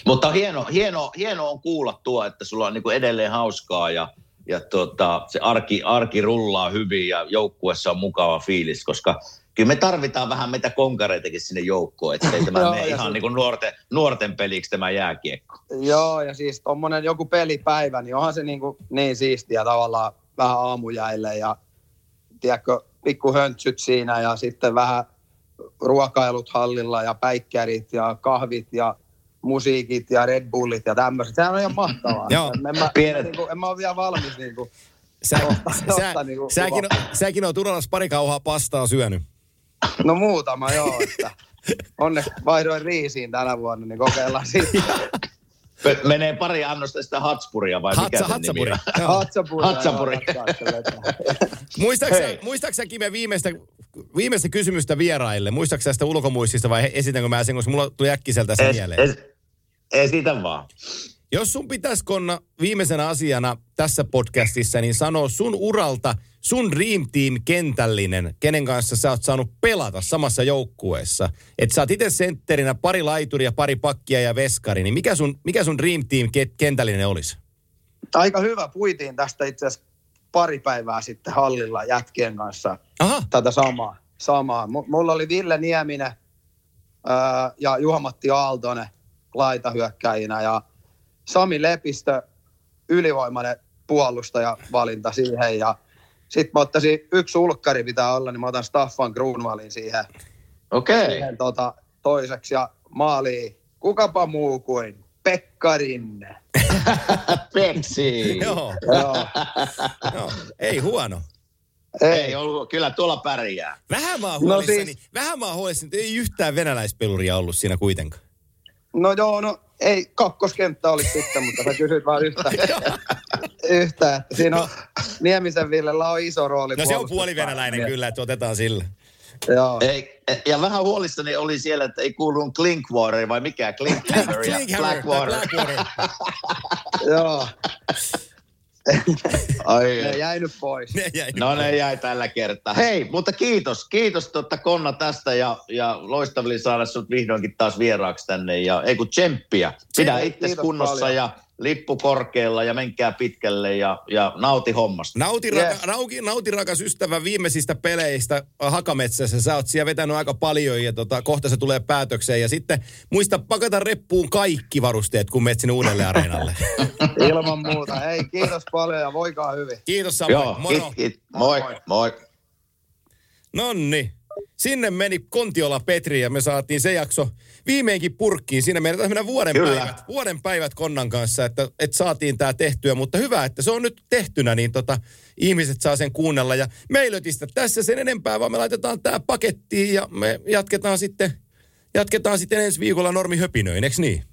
Mutta hieno, hieno, hieno on kuulla tuo, että sulla on niin kuin edelleen hauskaa ja, ja tota, se arki, arki rullaa hyvin ja joukkuessa on mukava fiilis, koska kyllä me tarvitaan vähän meitä konkareitakin sinne joukkoon, ettei tämä mene ihan se- niin kuin nuorten, nuorten peliksi tämä jääkiekko. Joo, ja siis tommonen joku pelipäivä, niin onhan se niinku niin siistiä tavallaan vähän aamujäille ja tiedätkö, pikku höntsyt siinä ja sitten vähän ruokailut hallilla ja päikkärit ja kahvit ja musiikit ja Red Bullit ja tämmöiset. Sehän on ihan mahtavaa. Joo. en, mä, Pienet- niinku, en mä ole vielä valmis niinku. Sä, Totta, sä, totta, niinku säkin, lupa. säkin oot Uralas pari kauhaa pastaa syönyt. No muutama joo, että onneksi vaihdoin riisiin tänä vuonna, niin kokeillaan siitä. Me- Menee pari annosta sitä Hatspuria vai mikä Hatsa, sen Hatsapuri. nimi on? Hatsapuri. Hatsapuri. Muistaaksä, Kime viimeistä, viimeistä kysymystä vieraille? Muistaaksä sitä ulkomuistista vai esitänkö mä sen, koska mulla tuli äkkiseltä se Es, mieleen. es, esitä vaan. Jos sun pitäisi Konna viimeisenä asiana tässä podcastissa, niin sanoa sun uralta sun Dream Team kentällinen, kenen kanssa sä oot saanut pelata samassa joukkueessa. Että sä oot itse sentterinä pari laituria, pari pakkia ja veskari, niin mikä sun, mikä sun Dream Team ke- kentällinen olisi? Aika hyvä. Puitiin tästä itse asiassa pari päivää sitten hallilla jätkien kanssa Aha, tätä samaa. samaa. M- mulla oli Ville Nieminen ää, ja Juha-Matti Aaltonen laitahyökkäjinä ja Sami Lepistö ylivoimainen puolustaja valinta siihen ja sitten mä ottaisin, yksi ulkkari pitää olla, niin mä otan Staffan Grunwallin siihen, Okei. siihen tota, toiseksi ja maaliin. Kukapa muu kuin Pekka Rinne. Peksi. joo, Joo. joo, ei huono. Ei ollut, kyllä tuolla pärjää. Vähän mä oon No huolissani, siis- vähän mä oon huolissani, että ei yhtään venäläispeluria ollut siinä kuitenkaan. No joo, no ei, kakkoskenttä oli sitten, mutta sä kysyt vaan yhtä. yhtä että siinä on, Niemisen Villellä on iso rooli. No se on puolivenäläinen kyllä, että otetaan sillä. Joo. Ei, ja vähän huolissani oli siellä, että ei kuulu Clinkwater vai mikä, Clinkhammer ja Blackwater. Blackwater. Joo, Ai, ne jäi nyt pois. Ne jäi No ne jäi tällä kertaa. Hei, mutta kiitos. Kiitos totta Konna tästä ja, ja loistavili saada sut vihdoinkin taas vieraaksi tänne. Ja ei kun tsemppiä. Pidä itse kunnossa paljon. ja lippu korkealla ja menkää pitkälle ja, ja nauti hommasta. Nauti, Yes. raka, nauti, nauti rakas ystävä viimeisistä peleistä Hakametsässä. Sä oot siellä vetänyt aika paljon ja tota, kohta se tulee päätökseen. Ja sitten muista pakata reppuun kaikki varusteet, kun menet sinne uudelle areenalle. Ilman muuta. Hei, kiitos paljon ja voikaa hyvin. Kiitos samoin. Joo, Moro. kit, kit. Moi, Moi. moi. Nonni. Sinne meni Kontiola Petri ja me saatiin se jakso viimeinkin purkkiin. Siinä meidän mennä vuoden Kyllä. päivät, vuoden päivät Konnan kanssa, että, että saatiin tämä tehtyä. Mutta hyvä, että se on nyt tehtynä, niin tota, ihmiset saa sen kuunnella. Ja me ei lötistä tässä sen enempää, vaan me laitetaan tämä pakettiin ja me jatketaan sitten, jatketaan sitten ensi viikolla Normi Höpinöin, eikö niin?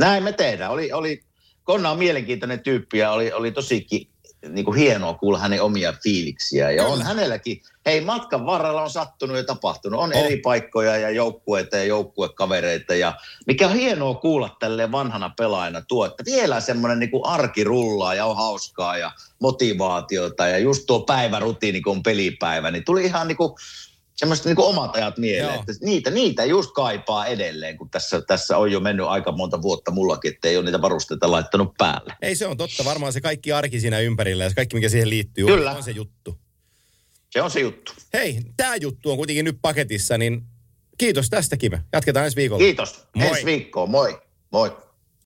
Näin me tehdään. Oli, oli, Konna on mielenkiintoinen tyyppi ja oli, oli tosikin niin kuin hienoa kuulla hänen omia fiiliksiä. Ja on hänelläkin, hei matkan varrella on sattunut ja tapahtunut. On On. eri paikkoja ja joukkueita ja joukkuekavereita. Ja mikä on hienoa kuulla tälle vanhana pelaajana tuo, että vielä semmoinen niin kuin arki rullaa ja on hauskaa ja motivaatiota. Ja just tuo päivärutiini, kun on pelipäivä, niin tuli ihan niin kuin semmoiset niin omat ajat mieleen, että niitä, niitä just kaipaa edelleen, kun tässä, tässä on jo mennyt aika monta vuotta mullakin, että ei ole niitä varusteita laittanut päälle. Ei se on totta, varmaan se kaikki arki siinä ympärillä ja se kaikki mikä siihen liittyy Kyllä. on, se juttu. Se on se juttu. Hei, tämä juttu on kuitenkin nyt paketissa, niin kiitos tästäkin me. Jatketaan ensi viikolla. Kiitos. Moi. Ensi viikkoon. Moi. Moi.